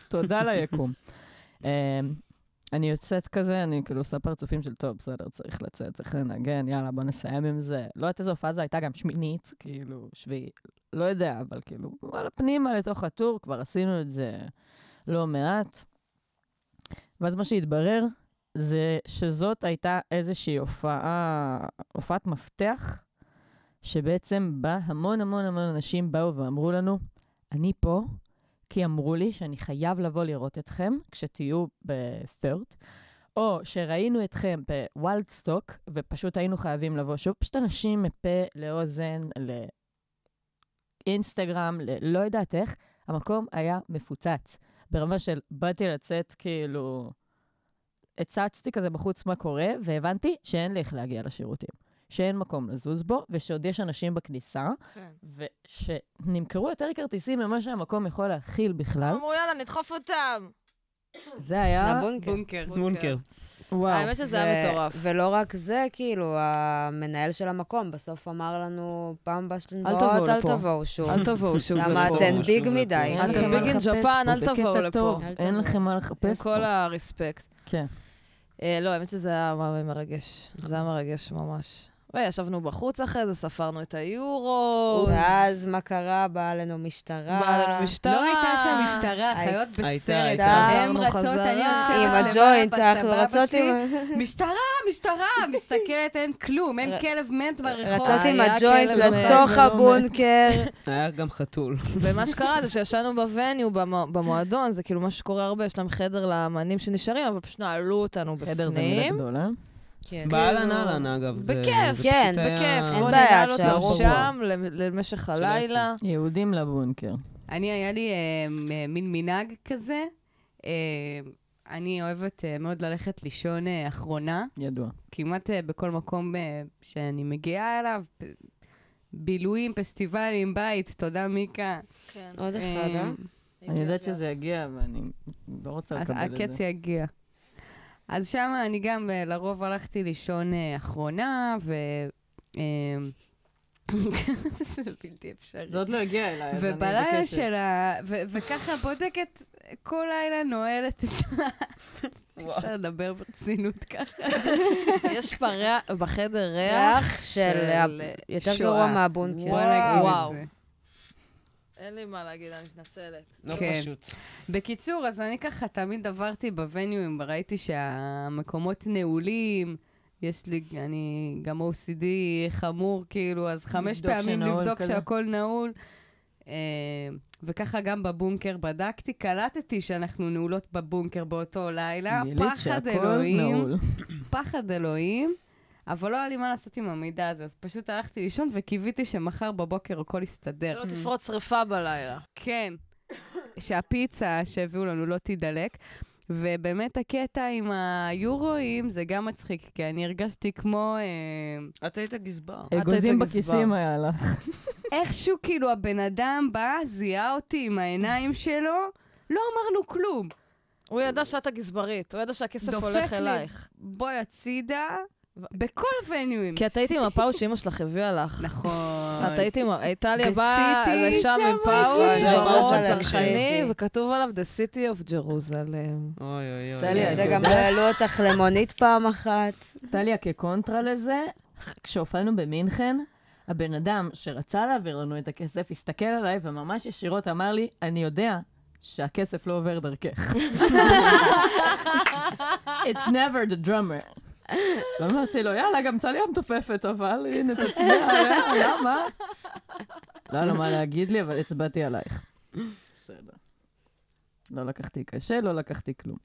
S4: תודה ליקום. אה, אני יוצאת כזה, אני כאילו עושה פרצופים של טוב, בסדר, צריך לצאת, צריך לנגן, יאללה, בוא נסיים עם זה. לא יודעת איזו הופעה זו הייתה גם שמינית, כאילו, שביעית, לא יודע, אבל כאילו, וואלה, פנימה לתוך הטור, כבר עשינו את זה לא מעט. ואז מה שהתברר, זה שזאת הייתה איזושהי הופעה, הופעת מפתח, שבעצם בה המון המון המון אנשים באו ואמרו לנו, אני פה כי אמרו לי שאני חייב לבוא לראות אתכם כשתהיו בפרט, או שראינו אתכם בוולדסטוק, ופשוט היינו חייבים לבוא שוב. פשוט אנשים מפה לאוזן, לאינסטגרם, ללא יודעת איך, המקום היה מפוצץ. ברמה של באתי לצאת, כאילו... הצצתי כזה בחוץ מה קורה, והבנתי שאין לי איך להגיע לשירותים. שאין מקום לזוז בו, ושעוד יש אנשים בכניסה,
S1: כן.
S4: ושנמכרו יותר כרטיסים ממה שהמקום יכול להכיל בכלל.
S1: אמרו, יאללה, נדחוף אותם.
S4: זה היה...
S3: לבונקר.
S2: בונקר.
S5: מונקר.
S4: וואו.
S1: האמת שזה היה מטורף.
S3: ולא רק זה, כאילו, המנהל של המקום בסוף אמר לנו, פעם הבאה שאתם
S1: אל
S3: באות,
S1: תבואו
S3: אל. תבואו שוב.
S1: אל תבואו שוב
S3: למה. אתן ביג. מדי?
S4: אין לכם מה
S1: בגין
S4: לחפש
S1: ג'פן, אל תבואו לפה.
S3: אל
S4: אין
S3: תבואו.
S4: לכם מה
S1: עם
S4: לחפש פה.
S1: כל הרספקט.
S4: כן.
S1: אה, לא, האמת שזה היה מרגש. זה היה מרגש ממש. וישבנו בחוץ אחרי זה, ספרנו את היורו.
S3: ואז מה קרה? באה עלינו משטרה.
S1: באה לנו משטרה.
S2: לא הייתה שם משטרה, חיות בסרט.
S5: הייתה.
S2: הם רצות. אני יושבת
S3: עם הג'וינט, אנחנו רצות. עם...
S2: משטרה, משטרה, מסתכלת, אין כלום, אין כלב מת ברחוב.
S3: רצות עם הג'וינט לתוך
S1: מת.
S3: הבונקר. <laughs>
S5: היה גם חתול.
S1: ומה שקרה זה שישנו בווניו, במו- במועדון, זה כאילו מה שקורה הרבה, יש להם חדר לאמנים שנשארים, אבל פשוט נעלו אותנו בפנים.
S4: חדר זה מילה גדולה.
S1: כן.
S5: באהלן אהלן, אגב. זה-
S1: בכיף,
S5: זה
S3: כן,
S1: בכיף.
S3: אין בעיה, תשארו.
S1: שם למ- למשך הלילה.
S4: יהודים לבונקר.
S2: אני, היה לי אה, מ- מין מנהג כזה. אה, אני אוהבת אה, מאוד ללכת לישון אה, אחרונה,
S4: ידוע.
S2: כמעט אה, בכל מקום אה, שאני מגיעה אליו. בילויים, פסטיבלים, בית, תודה מיקה.
S1: כן.
S3: עוד אחד, אה?
S4: אני יודעת שזה יגיע, ואני לא רוצה לקבל את
S2: הקץ
S4: זה.
S2: יגיע. אז שם אני גם אה, לרוב הלכתי לישון אה, אחרונה, ו... אה, <laughs> זה בלתי אפשרי.
S4: זה עוד לא הגיע אליי, אז אני
S2: ובלילה
S4: בקשר.
S2: של ה... ו- וככה בודקת כל לילה, נועלת את ה... <laughs> אפשר לדבר ברצינות ככה. <laughs>
S1: יש פה בחדר ריח
S3: של... יותר. גרוע מהבונקר.
S1: וואו. אין לי מה להגיד, אני מתנצלת.
S5: לא
S2: כן.
S5: פשוט.
S2: בקיצור, אז אני ככה תמיד עברתי בווניואים, ראיתי שהמקומות נעולים, יש לי, אני גם OCD חמור, כאילו, אז חמש פעמים לבדוק
S4: כזה.
S2: שהכל נעול. אה, וככה גם בבונקר בדקתי, קלטתי שאנחנו נעולות בבונקר באותו לילה. פחד אלוהים. פחד אלוהים, אבל לא היה לי מה לעשות עם המידע הזה, אז פשוט הלכתי לישון וקיוויתי שמחר בבוקר הכל יסתדר.
S1: שלא תפרוץ שריפה בלילה.
S2: כן, שהפיצה שהביאו לנו לא תידלק. ובאמת הקטע עם היורואים זה גם מצחיק, כי אני הרגשתי כמו... אה,
S5: את היית גזבר.
S4: אגוזים
S1: גזבר.
S4: בכיסים היה לך.
S2: איכשהו כאילו הבן אדם בא, זיהה אותי עם העיניים שלו, לא אמר לו כלום.
S1: הוא ידע שאת הגזברית, הוא ידע שהכסף
S2: דופק
S1: הולך
S2: לי.
S1: אלייך.
S2: בואי הצידה, בכל הווניואים.
S1: כי את היית עם הפאוץ' שאימא שלך הביאה לך.
S2: נכון.
S1: את היית עם... איטליה באה
S2: בסיטי
S1: לשם עם
S2: שם,
S1: פאוץ',
S3: ג'רוזלם
S1: צרכני,
S3: סיטי.
S1: וכתוב עליו The City of Jerusalem.
S5: אוי אוי אוי.
S4: טליה,
S3: זה גם לא? העלו אותך למונית פעם אחת.
S4: טליה, כקונטרה לזה, כשהופענו במינכן, הבן אדם שרצה להעביר לנו את הכסף, הסתכל עליי וממש ישירות אמר לי, אני יודע שהכסף לא עובר דרכך. <laughs> It's never the drummer. ואמרתי לו, יאללה, גם צליה מתופפת, אבל הנה, תצביע, יאללה, למה? לא היה לו מה להגיד לי, אבל הצבעתי עלייך. בסדר. לא לקחתי קשה, לא לקחתי כלום.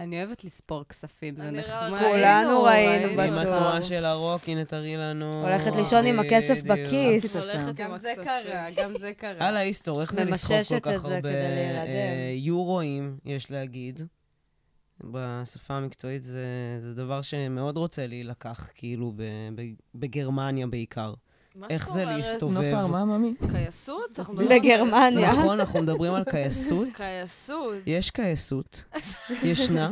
S2: אני אוהבת לספור כספים, זה נחמד.
S3: כולנו ראינו
S5: עם
S3: בטוח.
S5: התנועה של הרוק, הנה תראי לנו.
S3: הולכת לישון עם הכסף. בכיס.
S1: עם
S2: גם זה. קרה, גם זה קרה.
S5: הלאה, היסטור, איך זה לסחוב כל
S3: את
S5: כך
S3: זה
S5: הרבה. אה, יורואים, יש להגיד. בשפה המקצועית זה, זה דבר שמאוד רוצה להילקח, כאילו, ב, ב, בגרמניה בעיקר.
S1: מה
S5: איך
S1: זאת
S5: זה
S1: אומרת?
S5: להסתובב?
S4: נופר, מה, ממי?
S1: קייסות?
S3: בגרמניה.
S5: נכון, אנחנו מדברים על קייסות.
S1: קייסות.
S5: יש קייסות, ישנה.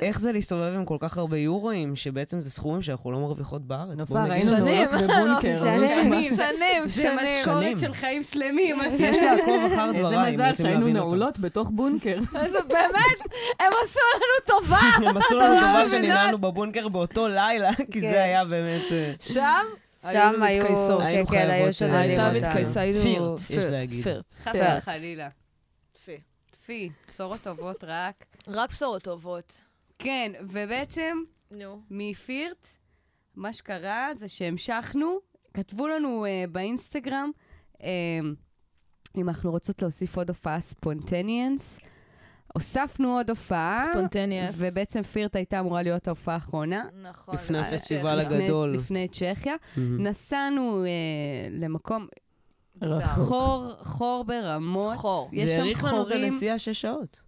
S5: איך זה להסתובב עם כל כך הרבה יורואים, שבעצם זה סכומים שאנחנו לא מרוויחות בארץ?
S4: נופר, היינו.
S1: שנים.
S4: בבונקר.
S3: שנים.
S4: לא
S1: שנים. שנים,
S2: זה
S1: שנים.
S2: משכורת
S5: שנים.
S2: של חיים שלמים.
S5: יש לעקוב אחר
S4: איזה
S5: דבריי, אם
S4: מזל שהיינו. נעולות בתוך בונקר. <laughs>
S1: איזה באמת, הם עשו לנו טובה. <laughs>
S5: הם עשו לנו טובה. שננעלנו בבונקר באותו לילה, <laughs> כי
S3: כן.
S5: זה היה באמת... אה,
S1: שם
S3: שם היו. כן, כן, היו שודדים
S5: אה,
S1: הייתה
S3: אותנו.
S1: היינו...
S5: פירט, יש להגיד.
S1: פירט.
S2: חס. וחלילה.
S1: טפי.
S2: טפי, בשורות טובות רק.
S1: רק בשורות טובות.
S2: כן, ובעצם
S1: נו.
S2: מפירט, מה שקרה זה שהמשכנו, כתבו לנו uh, באינסטגרם, uh, אם אנחנו רוצות להוסיף עוד הופעה ספונטניאנס. הוספנו עוד הופעה,
S1: ספונטניאס.
S2: ובעצם פירט הייתה אמורה להיות ההופעה האחרונה.
S1: נכון.
S5: לפני
S1: אה,
S5: הפסטיבל. הגדול.
S2: לפני, צ'כיה.
S5: מהמם.
S2: נסענו uh, למקום,
S4: רחוק.
S2: חור, חור ברמות.
S1: חור.
S2: יש
S5: זה האריך לנו את. הנסיעה שש שעות.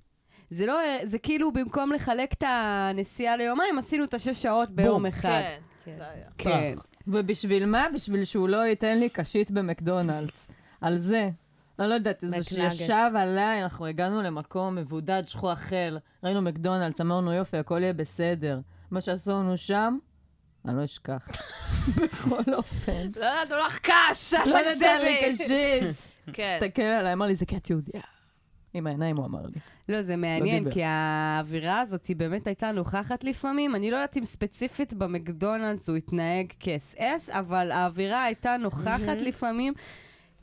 S2: זה לא, זה כאילו במקום לחלק את הנסיעה ליומיים, עשינו את השש שעות ביום
S5: בום.
S2: אחד.
S1: כן,
S3: כן.
S1: זה היה.
S2: כן.
S4: ובשביל מה? בשביל שהוא לא ייתן לי קשית במקדונלדס. על זה. אני לא יודעת, זה. שישב עליי, אנחנו הגענו למקום מבודד, שכוח-אל, ראינו מקדונלדס, אמרנו יופי, הכל יהיה בסדר. מה שעשו לנו שם, אני לא אשכח. <laughs> בכל אופן.
S1: לא נתנו לך קש,
S4: לא נתן לי. קשית.
S1: כן.
S4: הסתכל עליי, אמר לי, זה כי את יהודיה. עם העיניים הוא אמר לי.
S2: לא, זה מעניין,
S4: דיבר.
S2: כי האווירה הזאת היא באמת הייתה נוכחת לפעמים. אני לא יודעת אם ספציפית במקדונלדס הוא התנהג כאס-אס, אבל האווירה הייתה נוכחת לפעמים,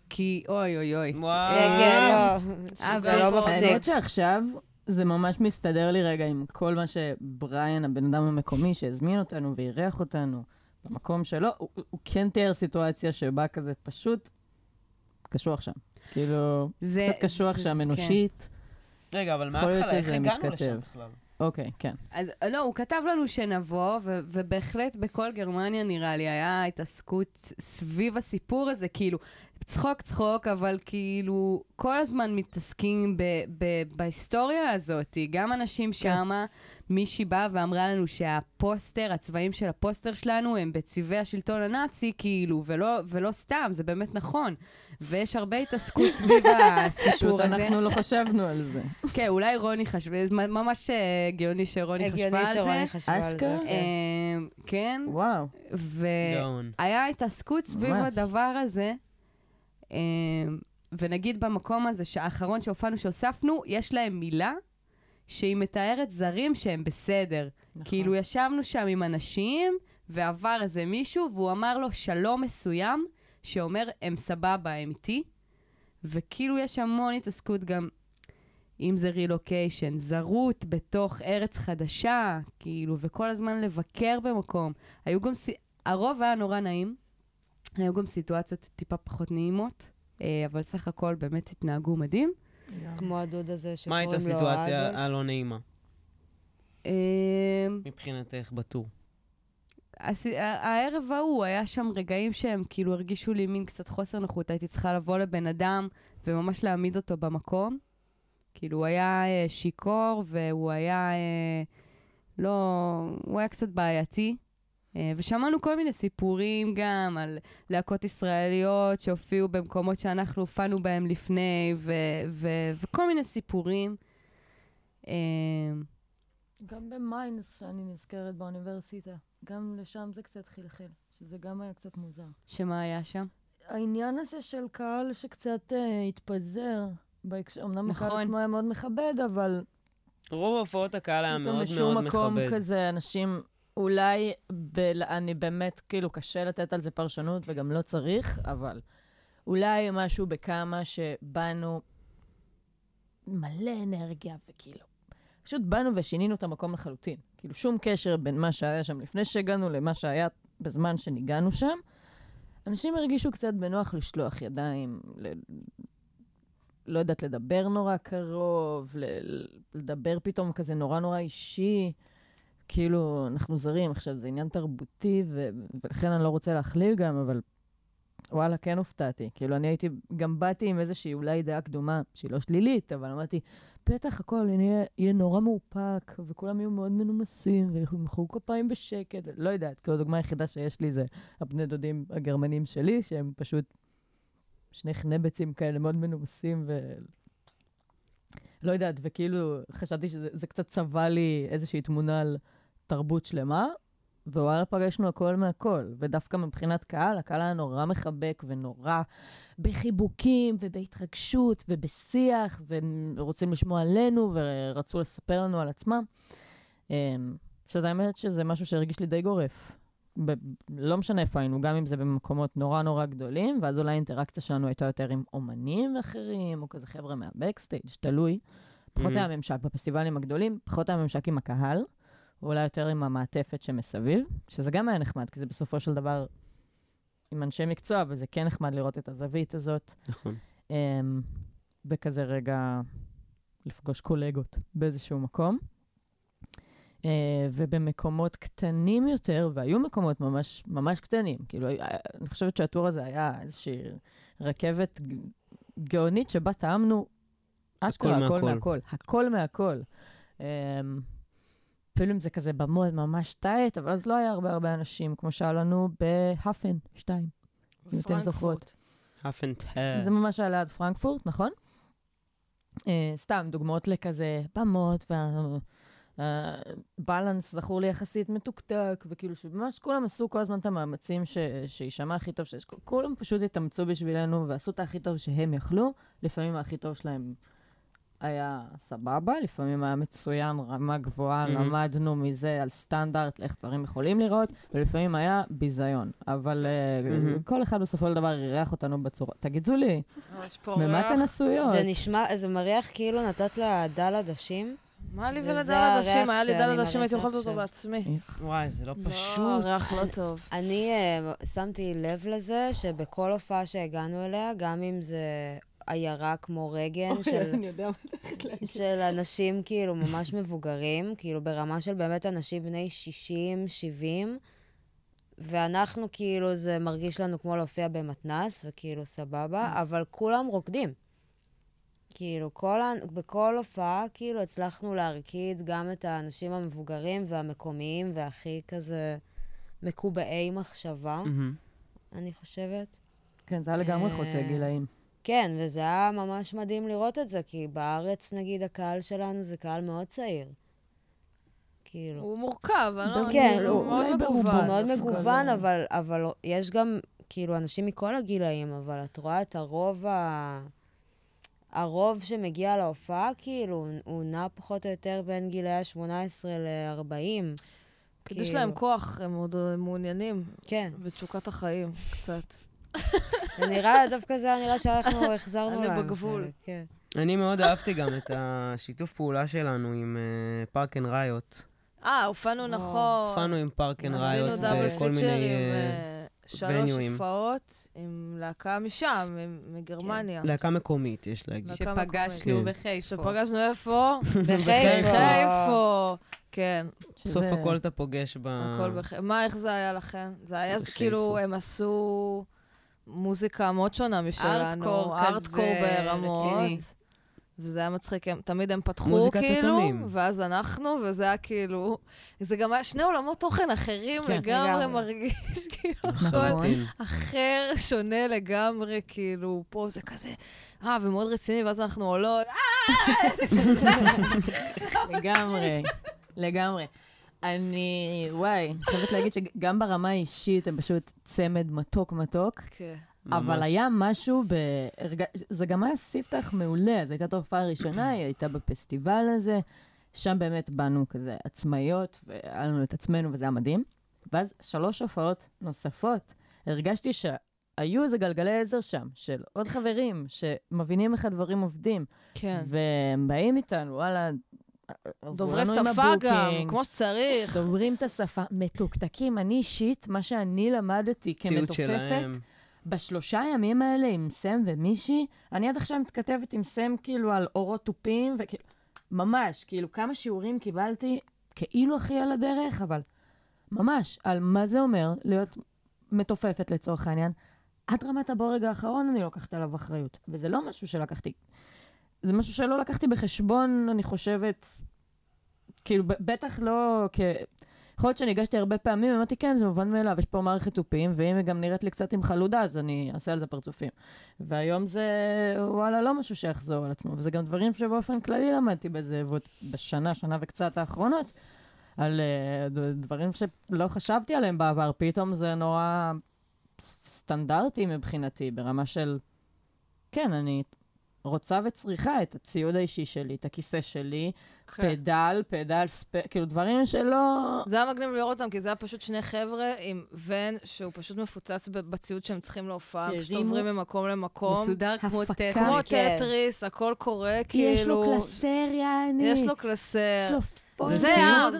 S2: כי אוי אוי אוי.
S5: וואו.
S3: כן, כן, לא.
S2: אה,
S3: זה לא מפסיק.
S4: האמת שעכשיו זה ממש מסתדר לי רגע עם כל מה שבריאן, הבן אדם המקומי שהזמין אותנו ואירח אותנו במקום שלו, הוא, הוא כן תיאר סיטואציה שבה כזה פשוט קשוח שם. כאילו,
S2: זה-
S4: קצת קשוח
S2: זה-
S4: שם,
S2: כן.
S4: אנושית.
S5: רגע, אבל מההתחלה, איך הגענו. לשם בכלל?
S4: אוקיי, כן.
S2: אז לא, הוא כתב לנו שנבוא, ו- ובהחלט בכל גרמניה נראה לי היה התעסקות סביב הסיפור הזה, כאילו, צחוק צחוק, אבל כאילו, כל הזמן מתעסקים ב- ב- בהיסטוריה הזאת. גם אנשים שמה, מישהי באה ואמרה לנו שהפוסטר, הצבעים של הפוסטר שלנו הם בצבעי השלטון הנאצי, כאילו, ולא, ולא סתם, זה באמת נכון. ויש הרבה התעסקות סביב <laughs> הסיפור הזה.
S4: אנחנו לא חשבנו על זה.
S2: כן, אולי רוני חשב, ממש אה, הגיוני שרוני חשבה
S3: הגיוני
S2: על זה.
S3: שרוני חשבה על זה. כן.
S2: אה, כן,
S4: וואו.
S2: והיה. התעסקות סביב. הדבר הזה, אה, ונגיד במקום הזה, שהאחרון שהופענו, שהוספנו, יש להם מילה שהיא מתארת זרים שהם בסדר.
S4: נכון.
S2: כאילו, ישבנו שם עם אנשים, ועבר איזה מישהו, והוא אמר לו שלום מסוים, שאומר, הם סבבה, הם איתי. וכאילו, יש המון התעסקות גם, אם זה רילוקיישן, זרות בתוך ארץ חדשה, כאילו, וכל הזמן לבקר במקום. היו גם, הרוב היה נורא נעים, היו גם סיטואציות טיפה פחות נעימות, אה, אבל סך הכל באמת התנהגו מדהים.
S3: כמו הדוד הזה
S5: מה
S3: שקוראים לו
S5: הייתה
S3: אדולף.
S5: הסיטואציה הלא נעימה,
S2: אה,
S5: מבחינתך, בטור?
S2: הס- הערב ההוא, היה שם רגעים שהם כאילו הרגישו לי מין קצת חוסר נוחות. הייתי צריכה לבוא לבן אדם וממש להעמיד אותו במקום. כאילו, הוא היה אה, שיכור והוא היה... אה, לא... הוא היה קצת בעייתי. אה, ושמענו כל מיני סיפורים גם על להקות ישראליות שהופיעו במקומות שאנחנו הופענו בהם לפני, ו- ו- וכל מיני סיפורים. אה,
S4: גם במיינס, שאני נזכרת באוניברסיטה, גם לשם זה קצת חלחל, שזה גם היה קצת מוזר.
S2: שמה היה שם?
S4: העניין הזה של קהל שקצת אה, התפזר, בהקשר, אמנם הקהל
S2: נכון.
S4: עצמו היה מאוד מכבד, אבל
S5: רוב הופעות הקהל היה
S4: פתאום
S5: מאוד
S4: בשום
S5: מאוד
S4: מקום
S5: מכבד.
S4: כזה אנשים אולי, ב, אני באמת, כאילו, קשה לתת על זה פרשנות וגם לא צריך, אבל אולי משהו בכמה שבאנו מלא אנרגיה, וכאילו, פשוט באנו ושינינו את המקום לחלוטין. כאילו, שום קשר בין מה שהיה שם לפני שהגענו למה שהיה בזמן שניגענו שם. אנשים הרגישו קצת בנוח לשלוח ידיים, ל... לא יודעת, לדבר נורא קרוב, ל... לדבר פתאום כזה נורא נורא אישי. כאילו, אנחנו זרים. עכשיו, זה עניין תרבותי, ו... ולכן אני לא רוצה להכליל גם, אבל וואלה, כן הופתעתי. כאילו, אני הייתי, גם באתי עם איזושהי אולי דעה קדומה, שהיא לא שלילית, אבל אמרתי, בטח הכל יהיה, יהיה נורא מאופק, וכולם יהיו מאוד מנומסים, וימחאו כפיים בשקט, לא יודעת, כאילו, הדוגמה היחידה שיש לי זה הבני דודים הגרמנים שלי, שהם פשוט שני חנבצים כאלה מאוד מנומסים, ו... לא יודעת, וכאילו, חשבתי שזה קצת צבע לי איזושהי תמונה על תרבות שלמה, ווואלה, פגשנו הכל מהכל. ודווקא מבחינת קהל, הקהל היה נורא מחבק ונורא בחיבוקים ובהתרגשות ובשיח, ורוצים לשמוע עלינו ורצו לספר לנו על עצמם. אמ, שזה האמת שזה משהו שהרגיש לי די גורף. ב- לא משנה איפה היינו, גם אם זה במקומות נורא נורא גדולים, ואז אולי האינטראקציה שלנו הייתה יותר עם אומנים אחרים, או כזה חבר'ה מהבקסטייג', תלוי. פחות
S5: Mhm.
S4: היה ממשק בפסטיבלים הגדולים, פחות היה ממשק עם הקהל. ואולי יותר עם המעטפת שמסביב, שזה גם היה נחמד, כי זה בסופו של דבר עם אנשי מקצוע, וזה כן נחמד לראות את הזווית הזאת.
S5: נכון.
S4: Um, בכזה רגע לפגוש קולגות באיזשהו מקום. Uh, ובמקומות קטנים יותר, והיו מקומות ממש, ממש קטנים, כאילו, היה- אני חושבת שה tour הזה היה איזושהי רכבת גאונית שבה טעמנו אשכרה, הכל
S5: מהכל.
S4: מהכל. הכל מהכל. Um, אפילו אם זה כזה ב mode ממש tight, אבל אז לא היה הרבה הרבה אנשים, כמו שהיה לנו ב Hafen 2. אם אתן זוכרות.
S5: and
S4: זה ממש היה ליד פרנקפורט, נכון? Uh, סתם, דוגמאות לכזה במות, והבלנס זכור לי יחסית מתוקתק, וכאילו שממש כולם עשו כל הזמן את המאמצים ש- שיישמע הכי טוב שיש. כולם פשוט התאמצו בשבילנו ועשו את הכי טוב שהם יכלו. לפעמים הכי טוב שלהם היה סבבה, לפעמים היה מצוין, רמה גבוהה,
S5: Mhm.
S4: למדנו מזה על סטנדרט, איך דברים יכולים לראות, ולפעמים היה ביזיון. אבל uh,
S5: Mhm.
S4: כל אחד בסופו של דבר אירח אותנו בצורה... תגידו לי, ממה. אתן עשויות?
S3: זה נשמע, זה מריח כאילו נתת לה דל עדשים.
S1: מה לי ולדל עדשים? היה לי דל עדשים, הייתי אוכלת אותו. בעצמי.
S5: וואי, זה לא
S1: לא,
S5: פשוט.
S1: ריח לא טוב.
S3: אני uh, שמתי לב לזה שבכל הופעה שהגענו אליה, גם אם זה עיירה כמו רגן של,
S4: אני יודע מה אתה הולכת להגיד.
S3: של אנשים כאילו ממש מבוגרים, כאילו ברמה של באמת אנשים בני 60, 70, ואנחנו כאילו, זה מרגיש לנו כמו להופיע במתנס, וכאילו סבבה, אבל כולם רוקדים. כאילו, כל, בכל הופעה, כאילו, הצלחנו להרקיד גם את האנשים המבוגרים והמקומיים והכי כזה מקובעי מחשבה,
S5: מהמם.
S3: אני חושבת.
S4: כן, זה היה לגמרי
S3: אה,
S4: חוצה גילאים.
S3: כן, וזה היה ממש מדהים לראות את זה, כי בארץ, נגיד, הקהל שלנו זה קהל מאוד צעיר. כאילו,
S1: הוא מורכב, אני לא...
S3: כן,
S1: כאילו,
S3: הוא-
S1: הוא מאוד. מגוון.
S3: הוא מאוד מגוון. אבל, אבל יש גם, כאילו, אנשים מכל הגילאים, אבל את רואה את הרוב ה... הרוב שמגיע להופעה, כאילו, הוא- הוא נע פחות או יותר בין גילאי ה-18 ל-40.
S1: כי יש להם כוח, הם עוד מעוניינים
S3: כן.
S1: בתשוקת החיים, קצת.
S3: זה נראה, דווקא זה היה נראה שאנחנו <laughs> החזרנו
S1: אני
S3: להם.
S1: בגבול.
S3: חלק, כן.
S5: אני מאוד אהבתי גם את השיתוף פעולה שלנו עם Park and Riot.
S1: אה, הופענו נכון.
S5: הופענו עם פארק אנד
S1: דאבל
S5: בכל
S1: פיצ'ר
S5: מיני...
S1: עם
S5: אה,
S1: אה, שלוש. הופעות עם להקה משם, מגרמניה.
S5: להקה מקומית, יש להגיד.
S2: שפגשנו
S5: כן.
S2: בחיפה.
S1: שפגשנו איפה? <laughs>
S3: בחיפה.
S1: בחיפה. כן,
S5: בסוף הכל אתה פוגש ב...
S1: הכל בחיפה. מה, איך זה היה לכם? זה היה. כאילו, הם עשו מוזיקה מאוד שונה משלנו.
S2: ארטקור כזה
S1: ברמות.
S2: רציני.
S1: וזה היה מצחיק, הם, תמיד הם פתחו כאילו,
S5: אטומים.
S1: ואז אנחנו, וזה היה כאילו, זה גם היה שני עולמות תוכן אחרים
S4: כן,
S1: לגמרי,
S3: לגמרי.
S1: מרגיש <laughs> כאילו
S4: נכון.
S1: הכל
S5: לחלוטין.
S1: אחר, שונה לגמרי, כאילו, פה זה כזה, אה, ומאוד רציני, ואז אנחנו עולות, <laughs>
S4: לגמרי, לגממרי. אני, וואי, אני חייבת להגיד שגם ברמה האישית הם פשוט צמד מתוק מתוק,
S1: כן.
S4: אבל
S5: ממש.
S4: היה משהו ב... זה גם היה ספתח מעולה, זו הייתה את ההופעה הראשונה, היא הייתה בפסטיבל הזה. שם באמת באנו כזה עצמאיות, והיה לנו את עצמנו וזה היה מדהים. ואז שלוש הופעות נוספות, הרגשתי שהיו איזה גלגלי עזר שם, של עוד חברים שמבינים איך הדברים עובדים.
S1: כן.
S4: והם באים איתנו, וואלה,
S1: דוברי שפה גם, כמו שצריך.
S4: דוברים את השפה, מתוקתקים. אני אישית, מה שאני למדתי כמתופפת,
S5: שלהם.
S4: בשלושה ימים האלה עם סם ומישהי, אני עד עכשיו מתכתבת עם סם כאילו על אורות תופים, וכאילו, ממש, כאילו כמה שיעורים קיבלתי, כאילו הכי על הדרך, אבל ממש, על מה זה אומר להיות מתופפת לצורך העניין. עד רמת הבורג האחרון אני לוקחת עליו אחריות. וזה לא משהו שלקחתי, זה משהו שלא לקחתי בחשבון, אני חושבת, כאילו, בטח לא כ... יכול להיות שניגשתי הרבה פעמים, אמרתי, כן, זה מובן מאליו, יש פה מערכת תופים, ואם היא גם נראית לי קצת עם חלודה, אז אני אעשה על זה פרצופים. והיום זה, וואלה, לא משהו שיחזור על עצמו, וזה גם דברים שבאופן כללי למדתי ועוד בשנה, שנה וקצת האחרונות, על ד- דברים שלא חשבתי עליהם בעבר, פתאום זה נורא סטנדרטי מבחינתי, ברמה של, כן, אני רוצה וצריכה את הציוד האישי שלי, את הכיסא שלי,
S1: כן.
S4: פדל, פדל, ספ... כאילו דברים שלא...
S1: זה היה מגניב לראות אותם, כי זה היה פשוט שני חבר'ה עם ון שהוא פשוט מפוצץ בציוד שהם צריכים להופעה, פשוט עוברים ממקום למקום.
S2: מסודר כמו. טטריס.
S1: כמו
S3: כן.
S1: טטריס, הכל קורה,
S4: כי יש לו
S1: כאילו...
S4: קלסר, יעני.
S1: יש לו קלסר.
S4: יש לו.
S1: זה עם,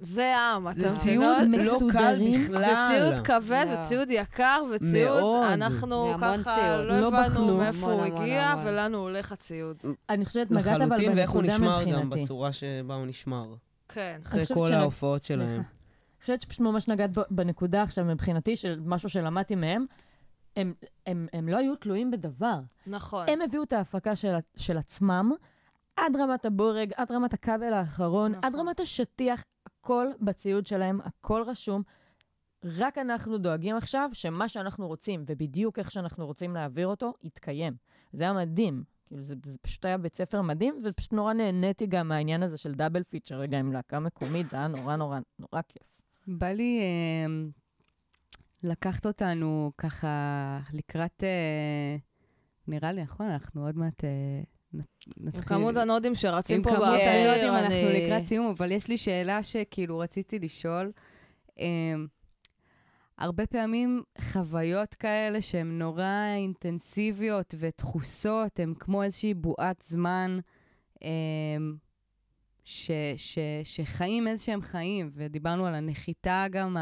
S1: זה עם, אתה
S5: זה
S1: מבינות?
S5: ציוד לא קל
S4: מסודרים.
S1: זה
S5: בכלל.
S1: ציוד כבד
S3: לא.
S1: וציוד יקר וציוד. אנחנו ככה
S3: ציוד.
S1: לא
S4: לא
S1: הבנו. מאיפה הוא הגיע. ולנו הולך הציוד.
S4: אני חושבת, נגעת אבל
S5: לחלוטין, ואיך הוא
S4: בנקודה
S5: נשמר גם
S4: מבחינתי.
S5: בצורה שבה הוא נשמר.
S1: כן.
S5: אחרי כל ההופעות שלהם.
S4: אני חושבת שפשוט ממש נגעת בנקודה עכשיו מבחינתי, של משהו שלמדתי מהם. הם, הם, הם לא היו תלויים בדבר.
S1: נכון.
S4: הם הביאו את ההפקה של, של עצמם עד רמת הבורג, עד רמת הכבל האחרון,
S1: נכון.
S4: עד רמת השטיח, הכל בציוד שלהם, הכל רשום. רק אנחנו דואגים עכשיו שמה שאנחנו רוצים, ובדיוק איך שאנחנו רוצים להעביר אותו, יתקיים. זה היה מדהים. כאילו, זה, זה פשוט היה בית ספר מדהים, ופשוט נורא נהניתי גם מהעניין הזה של דאבל פיצ'ר רגע עם להקה מקומית, זה היה נורא נורא נורא כיף.
S2: בא לי אה, לקחת אותנו ככה לקראת, אה, נראה לי, נכון, אנחנו עוד מעט אה, נתחיל.
S1: עם כמות הנודים שרצים
S2: עם
S1: פה
S2: כמות
S1: באוויר,
S2: הנודים אנחנו
S1: אני...
S2: לקראת סיום, אבל יש לי שאלה שכאילו רציתי לשאול. אה, הרבה פעמים חוויות כאלה שהן נורא אינטנסיביות ודחוסות, הן כמו איזושהי בועת זמן אה, ש, ש, שחיים איזשהם חיים, ודיברנו על הנחיתה גם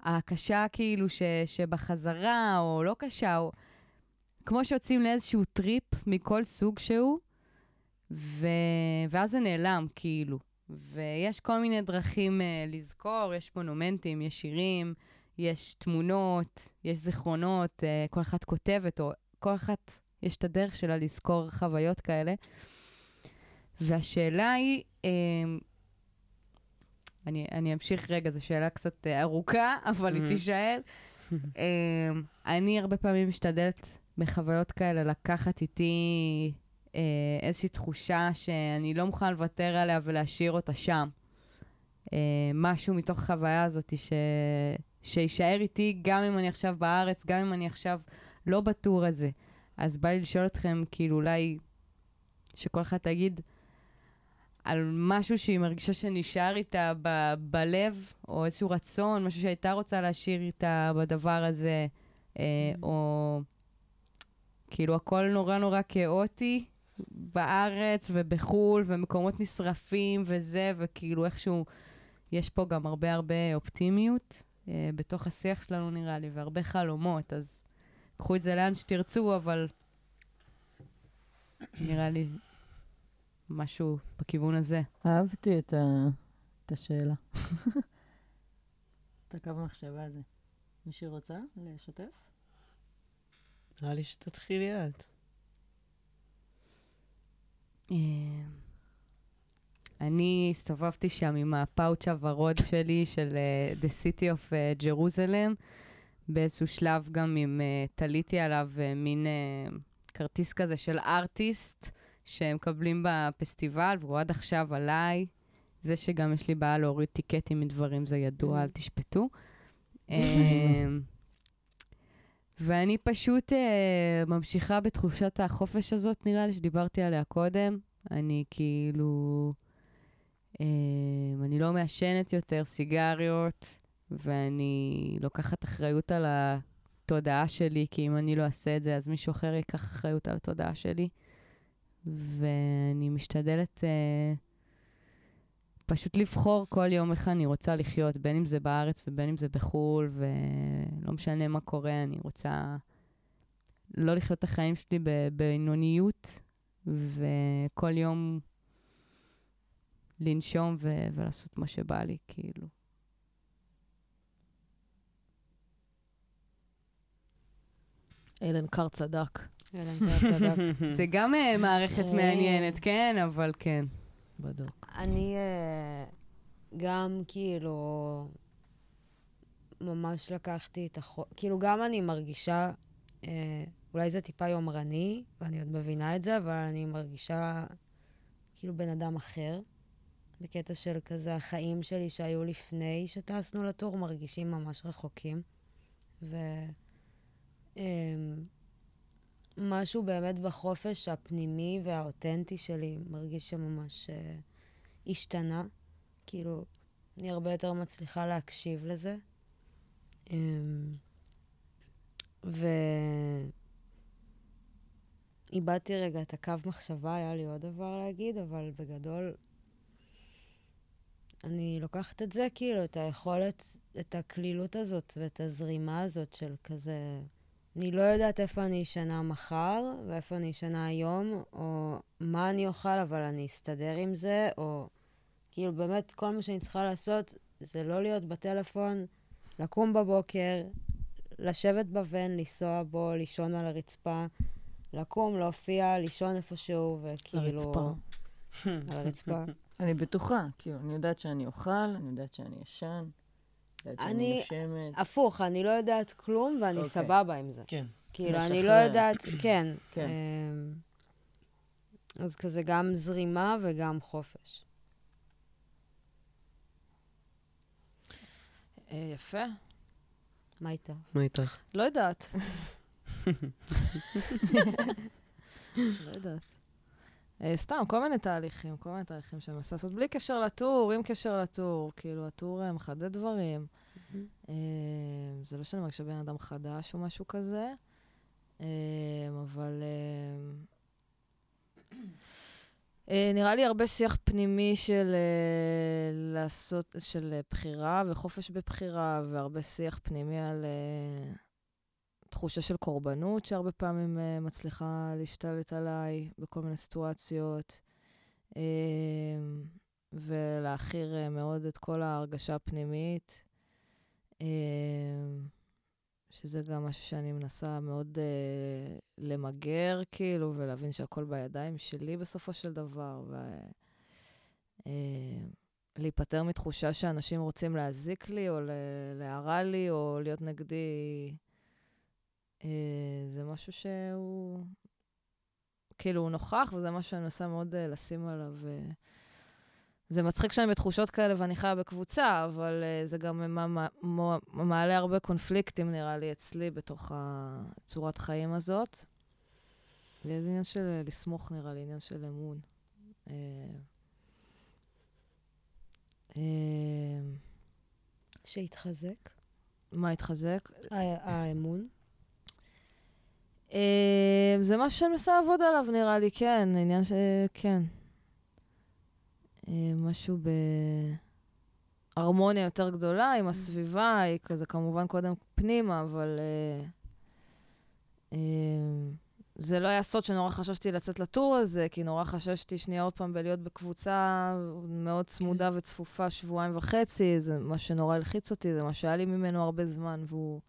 S2: הקשה כאילו ש, שבחזרה, או לא קשה, או כמו שיוצאים לאיזשהו טריפ מכל סוג שהוא, ו... ואז זה נעלם, כאילו. ויש כל מיני דרכים uh, לזכור, יש מונומנטים, יש שירים, יש תמונות, יש זיכרונות, uh, כל אחת כותבת, או כל אחת, יש את הדרך שלה לזכור חוויות כאלה. והשאלה היא, um, אני, אני אמשיך רגע, זו שאלה קצת uh, ארוכה, אבל היא
S5: Mhm.
S2: תישאל. um, אני הרבה פעמים משתדלת בחוויות כאלה לקחת איתי אה, איזושהי תחושה שאני לא מוכנה לוותר עליה ולהשאיר אותה שם. אה, משהו מתוך החוויה הזאת ש... שיישאר איתי גם אם אני עכשיו בארץ, גם אם אני עכשיו לא בטור הזה. אז בא לי לשאול אתכם, כאילו אולי שכל אחד תגיד על משהו שהיא מרגישה שנשאר איתה ב- בלב, או איזשהו רצון, משהו שהייתה רוצה להשאיר איתה בדבר הזה, אה, או כאילו הכל נורא נורא כאוטי בארץ ובחו"ל, ומקומות נשרפים וזה, וכאילו איכשהו יש פה גם הרבה הרבה אופטימיות אה, בתוך השיח שלנו נראה לי, והרבה חלומות, אז קחו את זה לאן שתרצו, אבל נראה לי משהו בכיוון הזה.
S4: אהבתי את, ה... את השאלה. <laughs> את הקו המחשבה הזה. מישהי רוצה לשתף?
S5: נראה לי שתתחילי את.
S2: אה, אני הסתובבתי שם עם הפאוץ' הוורוד שלי של אה, The City of אה, Jerusalem. באיזשהו שלב גם עם, uh, תליתי עליו uh, מין uh, כרטיס כזה של ארטיסט שמקבלים בפסטיבל, והוא עד עכשיו עליי. זה שגם יש לי בעיה להוריד טיקטים מדברים, זה ידוע, אל תשפטו. <laughs> ואני פשוט uh, ממשיכה בתחושת החופש הזאת, נראה לי, שדיברתי עליה קודם. אני כאילו... אמ, אני לא מעשנת יותר סיגריות, ואני לוקחת אחריות על התודעה שלי, כי אם אני לא אעשה את זה, אז מישהו אחר ייקח אחריות על התודעה שלי. ואני משתדלת uh, פשוט לבחור כל יום איך אני רוצה לחיות, בין אם זה בארץ ובין אם זה בחו"ל, ולא משנה מה קורה, אני רוצה לא לחיות את החיים שלי בבינוניות, וכל יום לנשום ו- ולעשות מה שבא לי, כאילו.
S1: אילן קר צדק.
S3: אלן קר צדק. <laughs>
S2: זה גם uh, מערכת
S3: אה.
S2: מעניינת, כן, אבל כן.
S1: בדוק.
S3: אני אה, גם כאילו ממש לקחתי את החוק, כאילו גם אני מרגישה, אה, אולי זה טיפה יומרני, ואני עוד מבינה את זה, אבל אני מרגישה כאילו בן אדם אחר. בקטע של כזה החיים שלי שהיו לפני שטסנו לטור מרגישים ממש רחוקים. ו... אמ, משהו באמת בחופש הפנימי והאותנטי שלי מרגיש שממש אה, השתנה. כאילו, אני הרבה יותר מצליחה להקשיב לזה. אמ, ו... איבדתי רגע את הקו מחשבה, היה לי עוד דבר להגיד, אבל בגדול, אני לוקחת את זה, כאילו, את היכולת, את הקלילות הזאת ואת הזרימה הזאת של כזה... אני לא יודעת איפה אני אשנה מחר, ואיפה אני אשנה היום, או מה אני אוכל, אבל אני אסתדר עם זה, או כאילו באמת כל מה שאני צריכה לעשות זה לא להיות בטלפון, לקום בבוקר, לשבת בוון, לנסוע בו, לישון על הרצפה, לקום, להופיע, לישון איפשהו, וכאילו...
S1: הרצפה.
S3: על הרצפה. <laughs>
S4: אני בטוחה, כאילו, אני יודעת שאני אוכל, אני יודעת שאני ישן, יודעת שאני
S3: אני-
S4: נושמת.
S3: הפוך, אני לא יודעת כלום, ואני
S4: אוקיי.
S3: סבבה עם זה.
S5: כן.
S3: כאילו, אני. לא יודעת, <clears throat> כן.
S4: כן.
S3: אמ, אז כזה גם זרימה וגם חופש.
S1: אה, יפה.
S3: מה איתה?
S5: מה איתך?
S1: לא יודעת. <laughs> לא יודעת. אה, סתם, כל מיני תהליכים, כל מיני תהליכים שאני מנסה לעשות, בלי קשר לטור, עם קשר לטור. כאילו, הטור אה, מחדד דברים. אה, זה לא שאני מרגישה בן אדם חדש או משהו כזה, אבל אה, אה, נראה לי הרבה שיח פנימי של לעשות, של בחירה וחופש בבחירה, והרבה שיח פנימי על תחושה של קורבנות שהרבה פעמים אה, מצליחה להשתלט עליי בכל מיני סיטואציות. אה, ולהכיר אה, מאוד את כל ההרגשה הפנימית. אה, שזה גם משהו שאני מנסה מאוד אה, למגר, כאילו, ולהבין שהכל בידיים שלי בסופו של דבר, ולהיפטר מתחושה שאנשים רוצים להזיק לי, או להרע לי, או להיות נגדי. אה, זה משהו שהוא, כאילו, הוא נוכח, וזה משהו שאני מנסה מאוד אה, לשים עליו. אה, זה מצחיק שאני בתחושות כאלה ואני חיה בקבוצה, אבל uh, זה גם מה- מה- מה- מעלה הרבה קונפליקטים, נראה לי, אצלי, בתוך הצורת חיים הזאת. זה עניין של לסמוך, נראה לי, עניין של אמון. אה,
S3: שהתחזק?
S1: מה התחזק?
S3: האמון?
S1: אה, זה משהו שאני מנסה לעבוד עליו, נראה לי, כן, עניין ש... כן. אה, משהו בהרמוניה יותר גדולה עם הסביבה, היא כזה כמובן קודם פנימה, אבל אה, זה לא היה סוד שנורא חששתי לצאת לטור הזה, כי נורא חששתי שנייה עוד פעם בלהיות בקבוצה מאוד צמודה וצפופה שבועיים וחצי, זה מה שנורא הלחיץ אותי, זה מה שהיה לי ממנו הרבה זמן, והוא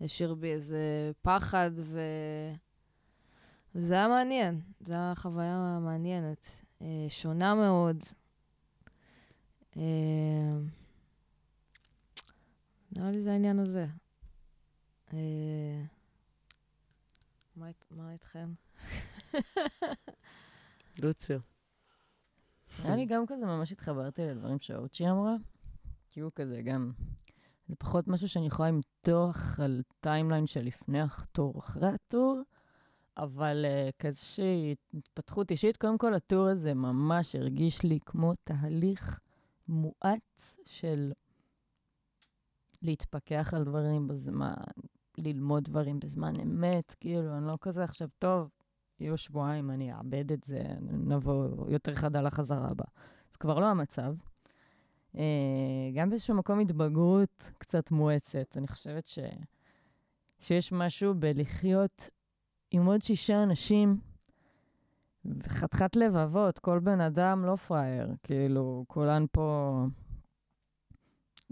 S1: השאיר בי איזה פחד, ו... וזה היה מעניין, זו הייתה חוויה מעניינת, אה, שונה מאוד. אה, נראה לי זה העניין הזה. אה, מה מה איתכם? <laughs>
S5: לוציו.
S4: היה לי גם כזה, ממש התחברתי לדברים שאוצ'י אמרה. כי הוא כזה גם... זה פחות משהו שאני יכולה למתוח על timeline של לפני ה tour. אחרי הטור, אבל uh, כאיזושהי התפתחות אישית, קודם כל ה tour הזה ממש הרגיש לי כמו תהליך מואץ של להתפכח על דברים בזמן, ללמוד דברים בזמן אמת, כאילו, אני לא כזה עכשיו, טוב, יהיו שבועיים, אני אאבד את זה, נבוא יותר חדה לחזרה הבאה. זה כבר לא המצב. Uh, גם באיזשהו מקום התבגרות קצת מואצת. אני חושבת ש... שיש משהו בלחיות עם עוד שישה אנשים, וחתיכת לבבות, כל בן אדם לא פראייר, כאילו, כולן פה...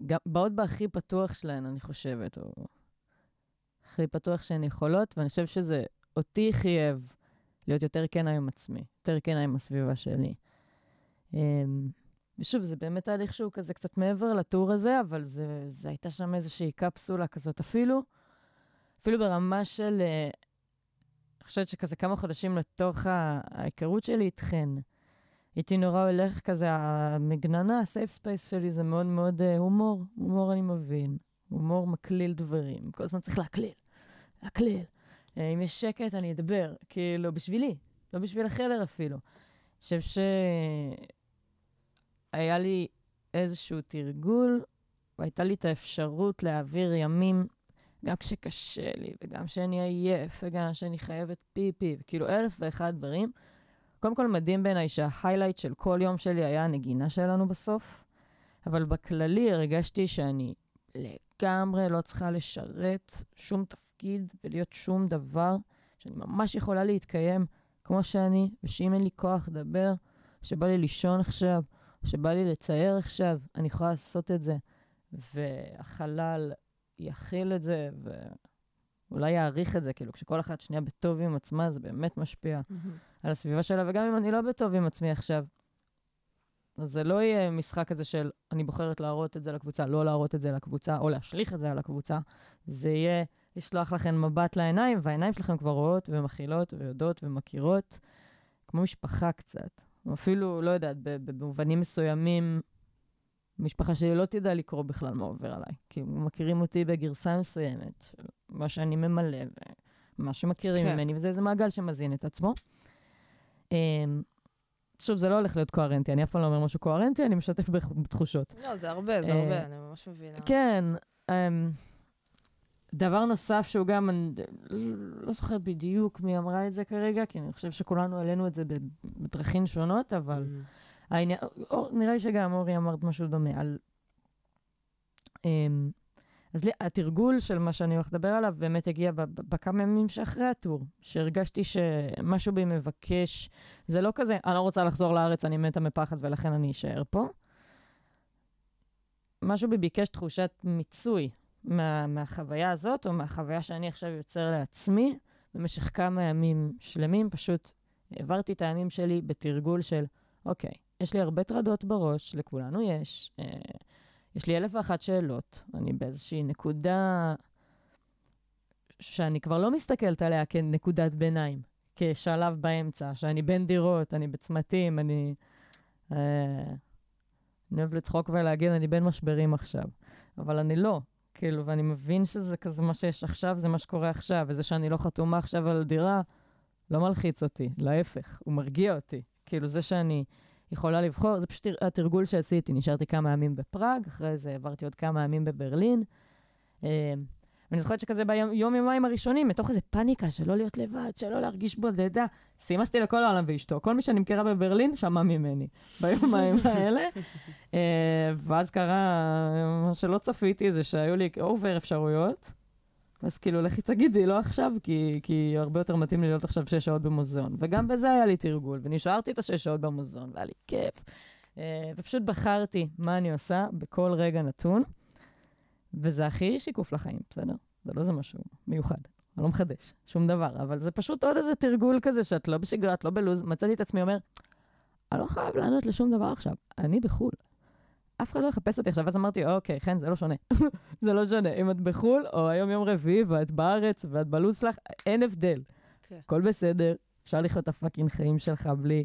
S4: גם, באות בהכי פתוח שלהן, אני חושבת, או הכי פתוח שהן יכולות, ואני חושב שזה אותי חייב להיות יותר כנה עם עצמי, יותר כנה עם הסביבה שלי. אמ, ושוב, זה באמת תהליך שהוא כזה קצת מעבר ל tour הזה, אבל זה, זה הייתה שם איזושהי קפסולה כזאת. אפילו, אפילו ברמה של, אה, אני חושבת שכזה כמה חודשים לתוך ההיכרות שלי איתכן, הייתי נורא הולך כזה, המגננה, ה safe space שלי זה מאוד מאוד uh, הומור. הומור אני מבין. הומור מקליל דברים. כל הזמן צריך להקליל, להקליל. Uh, אם יש שקט, אני אדבר. כאילו, בשבילי, לא בשביל החדר אפילו. אני חושב שהיה לי איזשהו תרגול, והייתה לי את האפשרות להעביר ימים, גם כשקשה לי, וגם כשאני עייף, וגם כשאני חייבת פיפי, וכאילו אלף ואחד דברים. קודם כל, מדהים בעיניי שההיילייט של כל יום שלי היה הנגינה שלנו בסוף, אבל בכללי הרגשתי שאני לגמרי לא צריכה לשרת שום תפקיד ולהיות שום דבר, שאני ממש יכולה להתקיים כמו שאני, ושאם אין לי כוח לדבר, שבא לי לישון עכשיו, שבא לי לצייר עכשיו, אני יכולה לעשות את זה. והחלל יכיל את זה, ואולי יעריך את זה, כאילו, כשכל אחת שנייה בטוב עם עצמה, זה באמת משפיע. על הסביבה שלה, וגם אם אני לא בטוב עם עצמי עכשיו, אז זה לא יהיה משחק כזה של אני בוחרת להראות את זה לקבוצה, לא להראות את זה לקבוצה, או להשליך את זה על הקבוצה. זה יהיה לשלוח לכם מבט לעיניים, והעיניים שלכם כבר רואות ומכילות ויודעות ומכירות, כמו משפחה קצת. אפילו, לא יודעת, במובנים מסוימים, משפחה שלי לא תדע לקרוא בכלל מה עובר עליי. כי מכירים אותי בגרסה מסוימת, של מה שאני ממלא ומה שמכירים כן. ממני, וזה איזה מעגל שמזין את עצמו. אמ, שוב, זה לא הולך להיות קוהרנטי, אני אף פעם לא אומר משהו קוהרנטי, אני משתף בתחושות.
S1: לא, זה הרבה, זה הרבה, אני ממש מבינה.
S4: כן. דבר נוסף שהוא גם, אני לא זוכר בדיוק מי אמרה את זה כרגע, כי אני חושב שכולנו העלינו את זה בדרכים שונות, אבל mm. העניין, נראה לי שגם אורי אמרת משהו דומה, על... אמ, אז לי, התרגול של מה שאני הולך לדבר עליו באמת הגיע בכמה ימים שאחרי הטור, שהרגשתי שמשהו בי מבקש, זה לא כזה, אני לא רוצה לחזור לארץ, אני מתה מפחד ולכן אני אשאר פה. משהו בי ביקש תחושת מיצוי מה, מהחוויה הזאת, או מהחוויה שאני עכשיו יוצר לעצמי, במשך כמה ימים שלמים, פשוט העברתי את הימים שלי בתרגול של, אוקיי, יש לי הרבה טרדות בראש, לכולנו יש. אה, יש לי אלף ואחת שאלות. אני באיזושהי נקודה שאני כבר לא מסתכלת עליה כנקודת ביניים, כשלב באמצע, שאני בין דירות, אני בצמתים, אני... אה, אני אוהב לצחוק ולהגיד, אני בין משברים עכשיו. אבל אני לא, כאילו, ואני מבין שזה כזה מה שיש עכשיו, זה מה שקורה עכשיו, וזה שאני לא חתומה עכשיו על דירה, לא מלחיץ אותי, להפך, הוא מרגיע אותי. כאילו, זה שאני יכולה לבחור, זה פשוט התרגול שעשיתי. נשארתי כמה ימים בפראג, אחרי זה עברתי עוד כמה ימים בברלין. ואני זוכרת שכזה ביום, יומיים הראשונים, מתוך איזה פאניקה של לא להיות לבד, של לא להרגיש בודדה, סימסתי לכל העולם ואשתו. כל מי שאני מכירה בברלין שמע ממני ביומיים <laughs> האלה. אה, ואז קרה מה שלא צפיתי, זה שהיו לי אובר אפשרויות. אז כאילו, לכי תגידי, לא עכשיו, כי, כי הרבה יותר מתאים לי להיות עכשיו שש שעות במוזיאון. וגם בזה היה לי תרגול, ונשארתי את השש שעות במוזיאון, והיה לי כיף. Uh, ופשוט בחרתי מה אני עושה בכל רגע נתון, וזה הכי שיקוף לחיים, בסדר? זה לא איזה משהו מיוחד. אני לא מחדש, שום דבר, אבל זה פשוט עוד איזה תרגול כזה שאת לא בשגרה, את לא בלוז. מצאתי את עצמי אומר, אני לא חייב לענות לשום דבר עכשיו, אני בחו"ל. אף אחד לא יחפש אותי עכשיו, אז אמרתי, אוקיי, חן, זה לא שונה. <laughs> זה לא שונה. אם את בחו"ל, או היום יום רביעי, ואת בארץ, ואת בלו"ז שלך, אין הבדל. כן. הכל בסדר, אפשר לחיות את הפאקינג חיים שלך בלי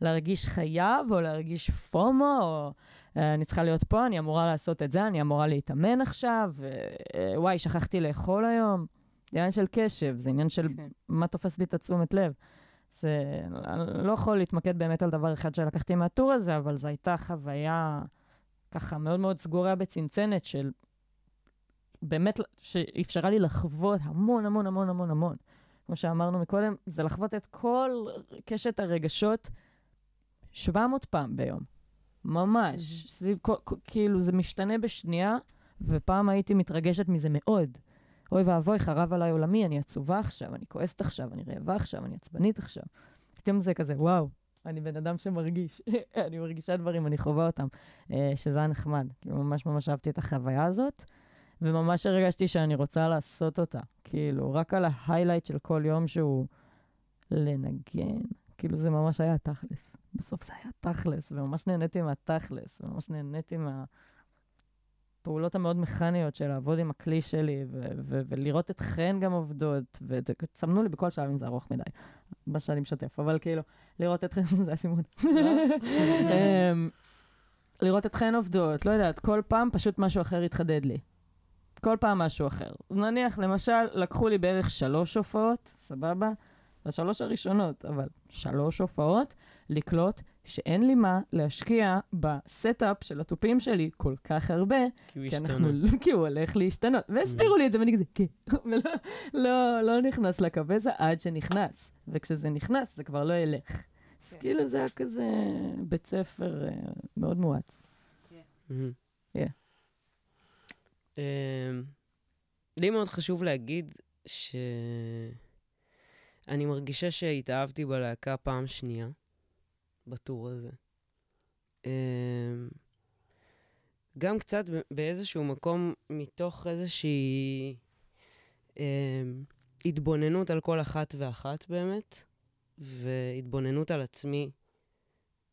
S4: להרגיש חייב, או להרגיש פומו, או אה, אני צריכה להיות פה, אני אמורה לעשות את זה, אני אמורה להתאמן עכשיו, אה, וואי, שכחתי לאכול היום. זה עניין של קשב, זה עניין של
S2: כן.
S4: מה תופס לי את התשומת לב. זה, אני לא יכול להתמקד באמת על דבר אחד שלקחתי מהטור הזה, אבל זו הייתה חוויה ככה מאוד מאוד סגורה בצנצנת של באמת, שאפשרה לי לחוות המון המון המון המון המון. כמו שאמרנו מקודם, זה לחוות את כל קשת הרגשות 700 פעם ביום. ממש. סביב, כל, כל, כאילו, זה משתנה בשנייה, ופעם הייתי מתרגשת מזה מאוד. אוי ואבוי, חרב עליי עולמי, אני עצובה עכשיו, אני כועסת עכשיו, אני רעבה עכשיו, אני עצבנית עכשיו. פתאום זה כזה, וואו, אני בן אדם שמרגיש. <laughs> אני מרגישה דברים, אני חווה אותם, אה, שזה היה נחמד. כאילו, ממש ממש אהבתי את החוויה הזאת, וממש הרגשתי שאני רוצה לעשות אותה. כאילו, רק על ההיילייט של כל יום שהוא לנגן. כאילו, זה ממש היה תכלס. בסוף זה היה תכלס, וממש נהניתי מהתכלס, וממש נהניתי מה... הפעולות המאוד מכניות של לעבוד עם הכלי שלי, ו- ו- ולראות את חן גם עובדות, וצמנו לי בכל שלב אם זה ארוך מדי, מה שאני משתף, אבל כאילו, לראות את חן, <laughs> זה הסימון. אמ, לראות את חן עובדות, לא יודעת, כל פעם פשוט משהו אחר התחדד לי. כל פעם משהו אחר. נניח, למשל, לקחו לי בערך שלוש הופעות, סבבה? השלוש הראשונות, אבל שלוש הופעות, לקלוט שאין לי מה להשקיע ב setup של התופים שלי כל כך הרבה,
S5: כי הוא
S4: כי
S5: השתנה.
S4: אנחנו, כי הוא הולך להשתנות. והסבירו לי את זה, ואני כזה, כן. <laughs> ולא לא, לא נכנס לקבזה עד שנכנס. וכשזה נכנס, זה כבר לא ילך. אז
S1: כן.
S4: כאילו זה היה כזה בית ספר אה, מאוד מואץ.
S5: מהמם.
S4: Yeah.
S5: אמ, לי מאוד חשוב להגיד שאני מרגישה שהתאהבתי בלהקה פעם שנייה, בטור הזה. אמ, גם קצת באיזשהו מקום מתוך איזושהי אמ, התבוננות על כל אחת ואחת באמת, והתבוננות על עצמי,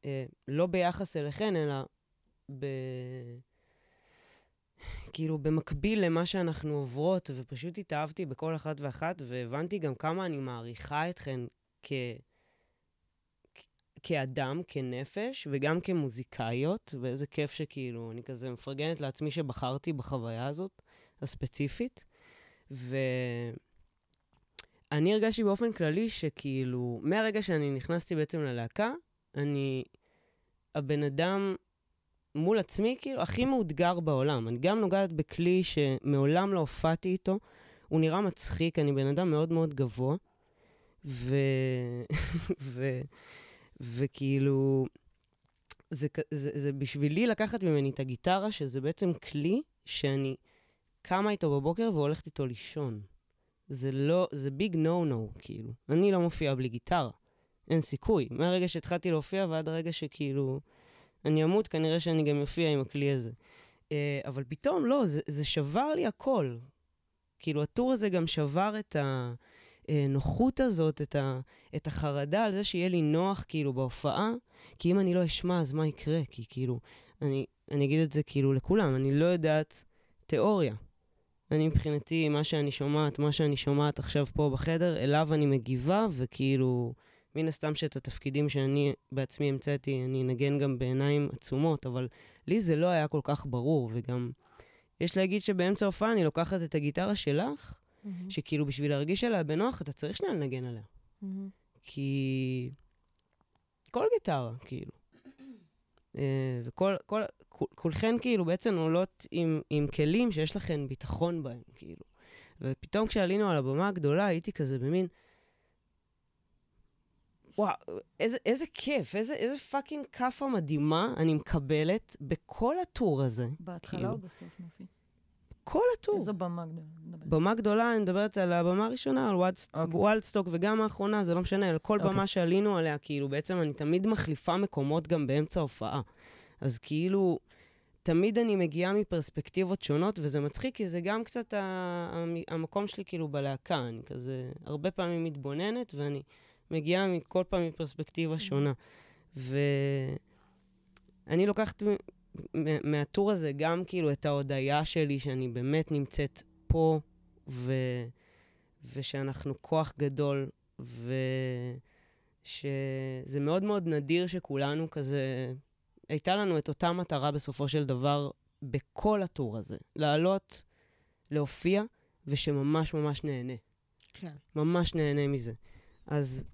S5: אה, לא ביחס אליכן, אלא ב... כאילו, במקביל למה שאנחנו עוברות, ופשוט התאהבתי בכל אחת ואחת, והבנתי גם כמה אני מעריכה אתכן כאדם, כנפש, וגם כמוזיקאיות, ואיזה כיף שכאילו, אני כזה מפרגנת לעצמי שבחרתי בחוויה הזאת, הספציפית. ואני הרגשתי באופן כללי שכאילו, מהרגע שאני נכנסתי בעצם ללהקה, אני הבן אדם מול עצמי, כאילו, הכי מאותגר בעולם. אני גם נוגעת בכלי שמעולם לא הופעתי איתו. הוא נראה מצחיק, אני בן אדם מאוד מאוד גבוה. ו... <laughs> ו... וכאילו, זה, זה, זה בשבילי לקחת ממני את הגיטרה, שזה בעצם כלי שאני קמה איתו בבוקר והולכת איתו לישון. זה לא, זה ביג נו נו, כאילו. אני לא מופיעה בלי גיטרה. אין סיכוי. מהרגע שהתחלתי להופיע ועד הרגע שכאילו... אני אמות, כנראה שאני גם אופיע עם הכלי הזה. Uh, אבל פתאום, לא, זה, זה שבר לי הכל. כאילו, הטור הזה גם שבר את הנוחות הזאת, את, ה, את החרדה על זה שיהיה לי נוח, כאילו, בהופעה, כי אם אני לא אשמע, אז מה יקרה? כי כאילו, אני, אני אגיד את זה כאילו לכולם, אני לא יודעת תיאוריה. אני מבחינתי, מה שאני שומעת, מה שאני שומעת עכשיו פה בחדר, אליו אני מגיבה, וכאילו, מן הסתם שאת התפקידים שאני בעצמי המצאתי, אני אנגן גם בעיניים עצומות, אבל לי זה לא היה כל כך ברור, וגם יש להגיד שבאמצע ההופעה אני לוקחת את הגיטרה שלך, שכאילו בשביל להרגיש עליה בנוח, אתה צריך שנייה לנגן עליה. כי... כל גיטרה, כאילו. אה, וכל, כל, כול- כולכן כאילו בעצם עולות עם, עם כלים שיש לכן ביטחון בהם, כאילו. ופתאום כשעלינו על הבמה הגדולה, הייתי כזה במין... וואו, איזה, איזה כיף, איזה, איזה fucking כאפה מדהימה אני מקבלת בכל ה tour הזה.
S4: בהתחלה
S5: כאילו.
S4: או בסוף, נופי?
S5: כל ה tour.
S4: איזו במה גדולה.
S5: במה גדולה, אני מדברת על הבמה הראשונה, על
S4: אוקיי.
S5: וודסטוק, וגם האחרונה, זה לא משנה, על כל
S4: אוקיי.
S5: במה שעלינו עליה, כאילו, בעצם אני תמיד מחליפה מקומות גם באמצע ההופעה. אז כאילו, תמיד אני מגיעה מפרספקטיבות שונות, וזה מצחיק, כי זה גם קצת ה- המ- המקום שלי, כאילו, בלהקה. אני כזה הרבה פעמים מתבוננת, ואני מגיעה מכל פעם מפרספקטיבה שונה. ואני לוקחת מהטור הזה גם, כאילו, את ההודיה שלי, שאני באמת נמצאת פה, ו... ושאנחנו כוח גדול, ושזה מאוד מאוד נדיר שכולנו כזה... הייתה לנו את אותה מטרה בסופו של דבר בכל הטור הזה, לעלות, להופיע, ושממש ממש נהנה.
S1: כן.
S5: ממש נהנה מזה. אז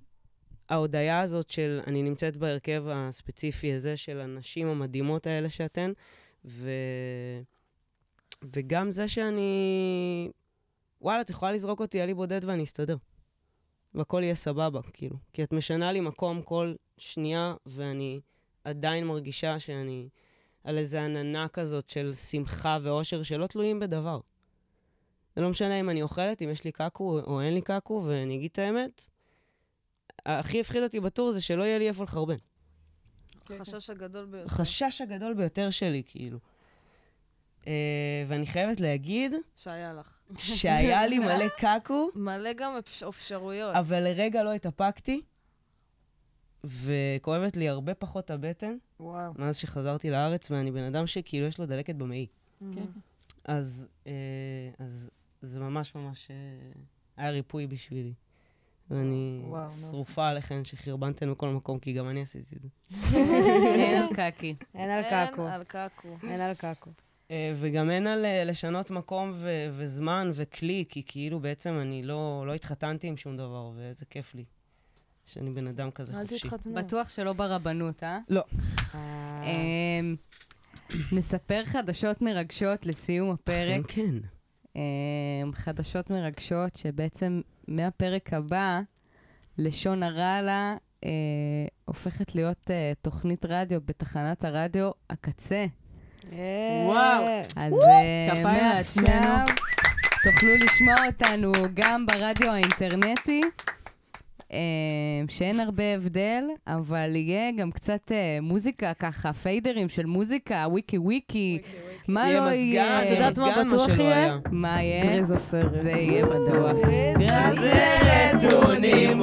S5: ההודיה הזאת של אני נמצאת בהרכב הספציפי הזה של הנשים המדהימות האלה שאתן, ו... וגם זה שאני... וואלה, את יכולה לזרוק אותי עלי בודד ואני אסתדר. והכל יהיה סבבה, כאילו. כי את משנה לי מקום כל שנייה, ואני עדיין מרגישה שאני על איזה עננה כזאת של שמחה ואושר שלא תלויים בדבר. זה לא משנה אם אני אוכלת, אם יש לי קקו או אין לי קקו, ואני אגיד את האמת, הכי הפחיד אותי בטור זה שלא יהיה לי איפה לחרבן.
S1: החשש הגדול ביותר.
S5: החשש הגדול ביותר שלי, כאילו. Uh, ואני חייבת להגיד
S1: שהיה לך.
S5: שהיה לי מלא <laughs> קקו,
S1: מלא גם אפש- אפשרויות.
S5: אבל לרגע לא התאפקתי, וכואבת לי הרבה פחות הבטן
S1: וואו.
S5: מאז שחזרתי לארץ, ואני בן אדם שכאילו יש לו דלקת במעי.
S1: כן.
S5: אז, uh, אז זה ממש ממש uh, היה ריפוי בשבילי. ואני
S4: וואו.
S5: שרופה עליכן שחרבנתן בכל מקום, כי גם אני עשיתי את זה. <laughs>
S2: אין על קקי.
S3: אין על קקו.
S1: אין על קקו.
S3: אין על קקו.
S5: אה, וגם אין על אה, לשנות מקום ו- וזמן וכלי, כי כאילו בעצם אני לא, לא התחתנתי עם שום דבר, ואיזה כיף לי שאני בן אדם כזה
S1: אל
S5: חופשי.
S1: תתחתנו.
S2: בטוח שלא ברבנות, אה?
S3: אה,
S2: אמ, נספר חדשות מרגשות לסיום הפרק.
S5: אכן כן.
S2: אמ, חדשות מרגשות שבעצם מהפרק הבא, לשון הרעלה אה, הופכת להיות אה, תוכנית רדיו בתחנת הרדיו הקצה.
S3: אה,
S5: וואו.
S2: אז אה,
S4: כפיים
S2: מעכשיו
S4: לעצמנו.
S2: תוכלו לשמוע אותנו גם ברדיו האינטרנטי, שאין הרבה הבדל, אבל יהיה גם קצת אה, מוזיקה ככה, פיידרים של מוזיקה, וויקי וויקי, מה לא יהיה?
S1: את יודעת מה בטוח יהיה?
S5: היה.
S2: מה יהיה?
S1: גריז הסרט.
S2: זה יהיה בטוח.
S1: הסרט הוא
S5: גריז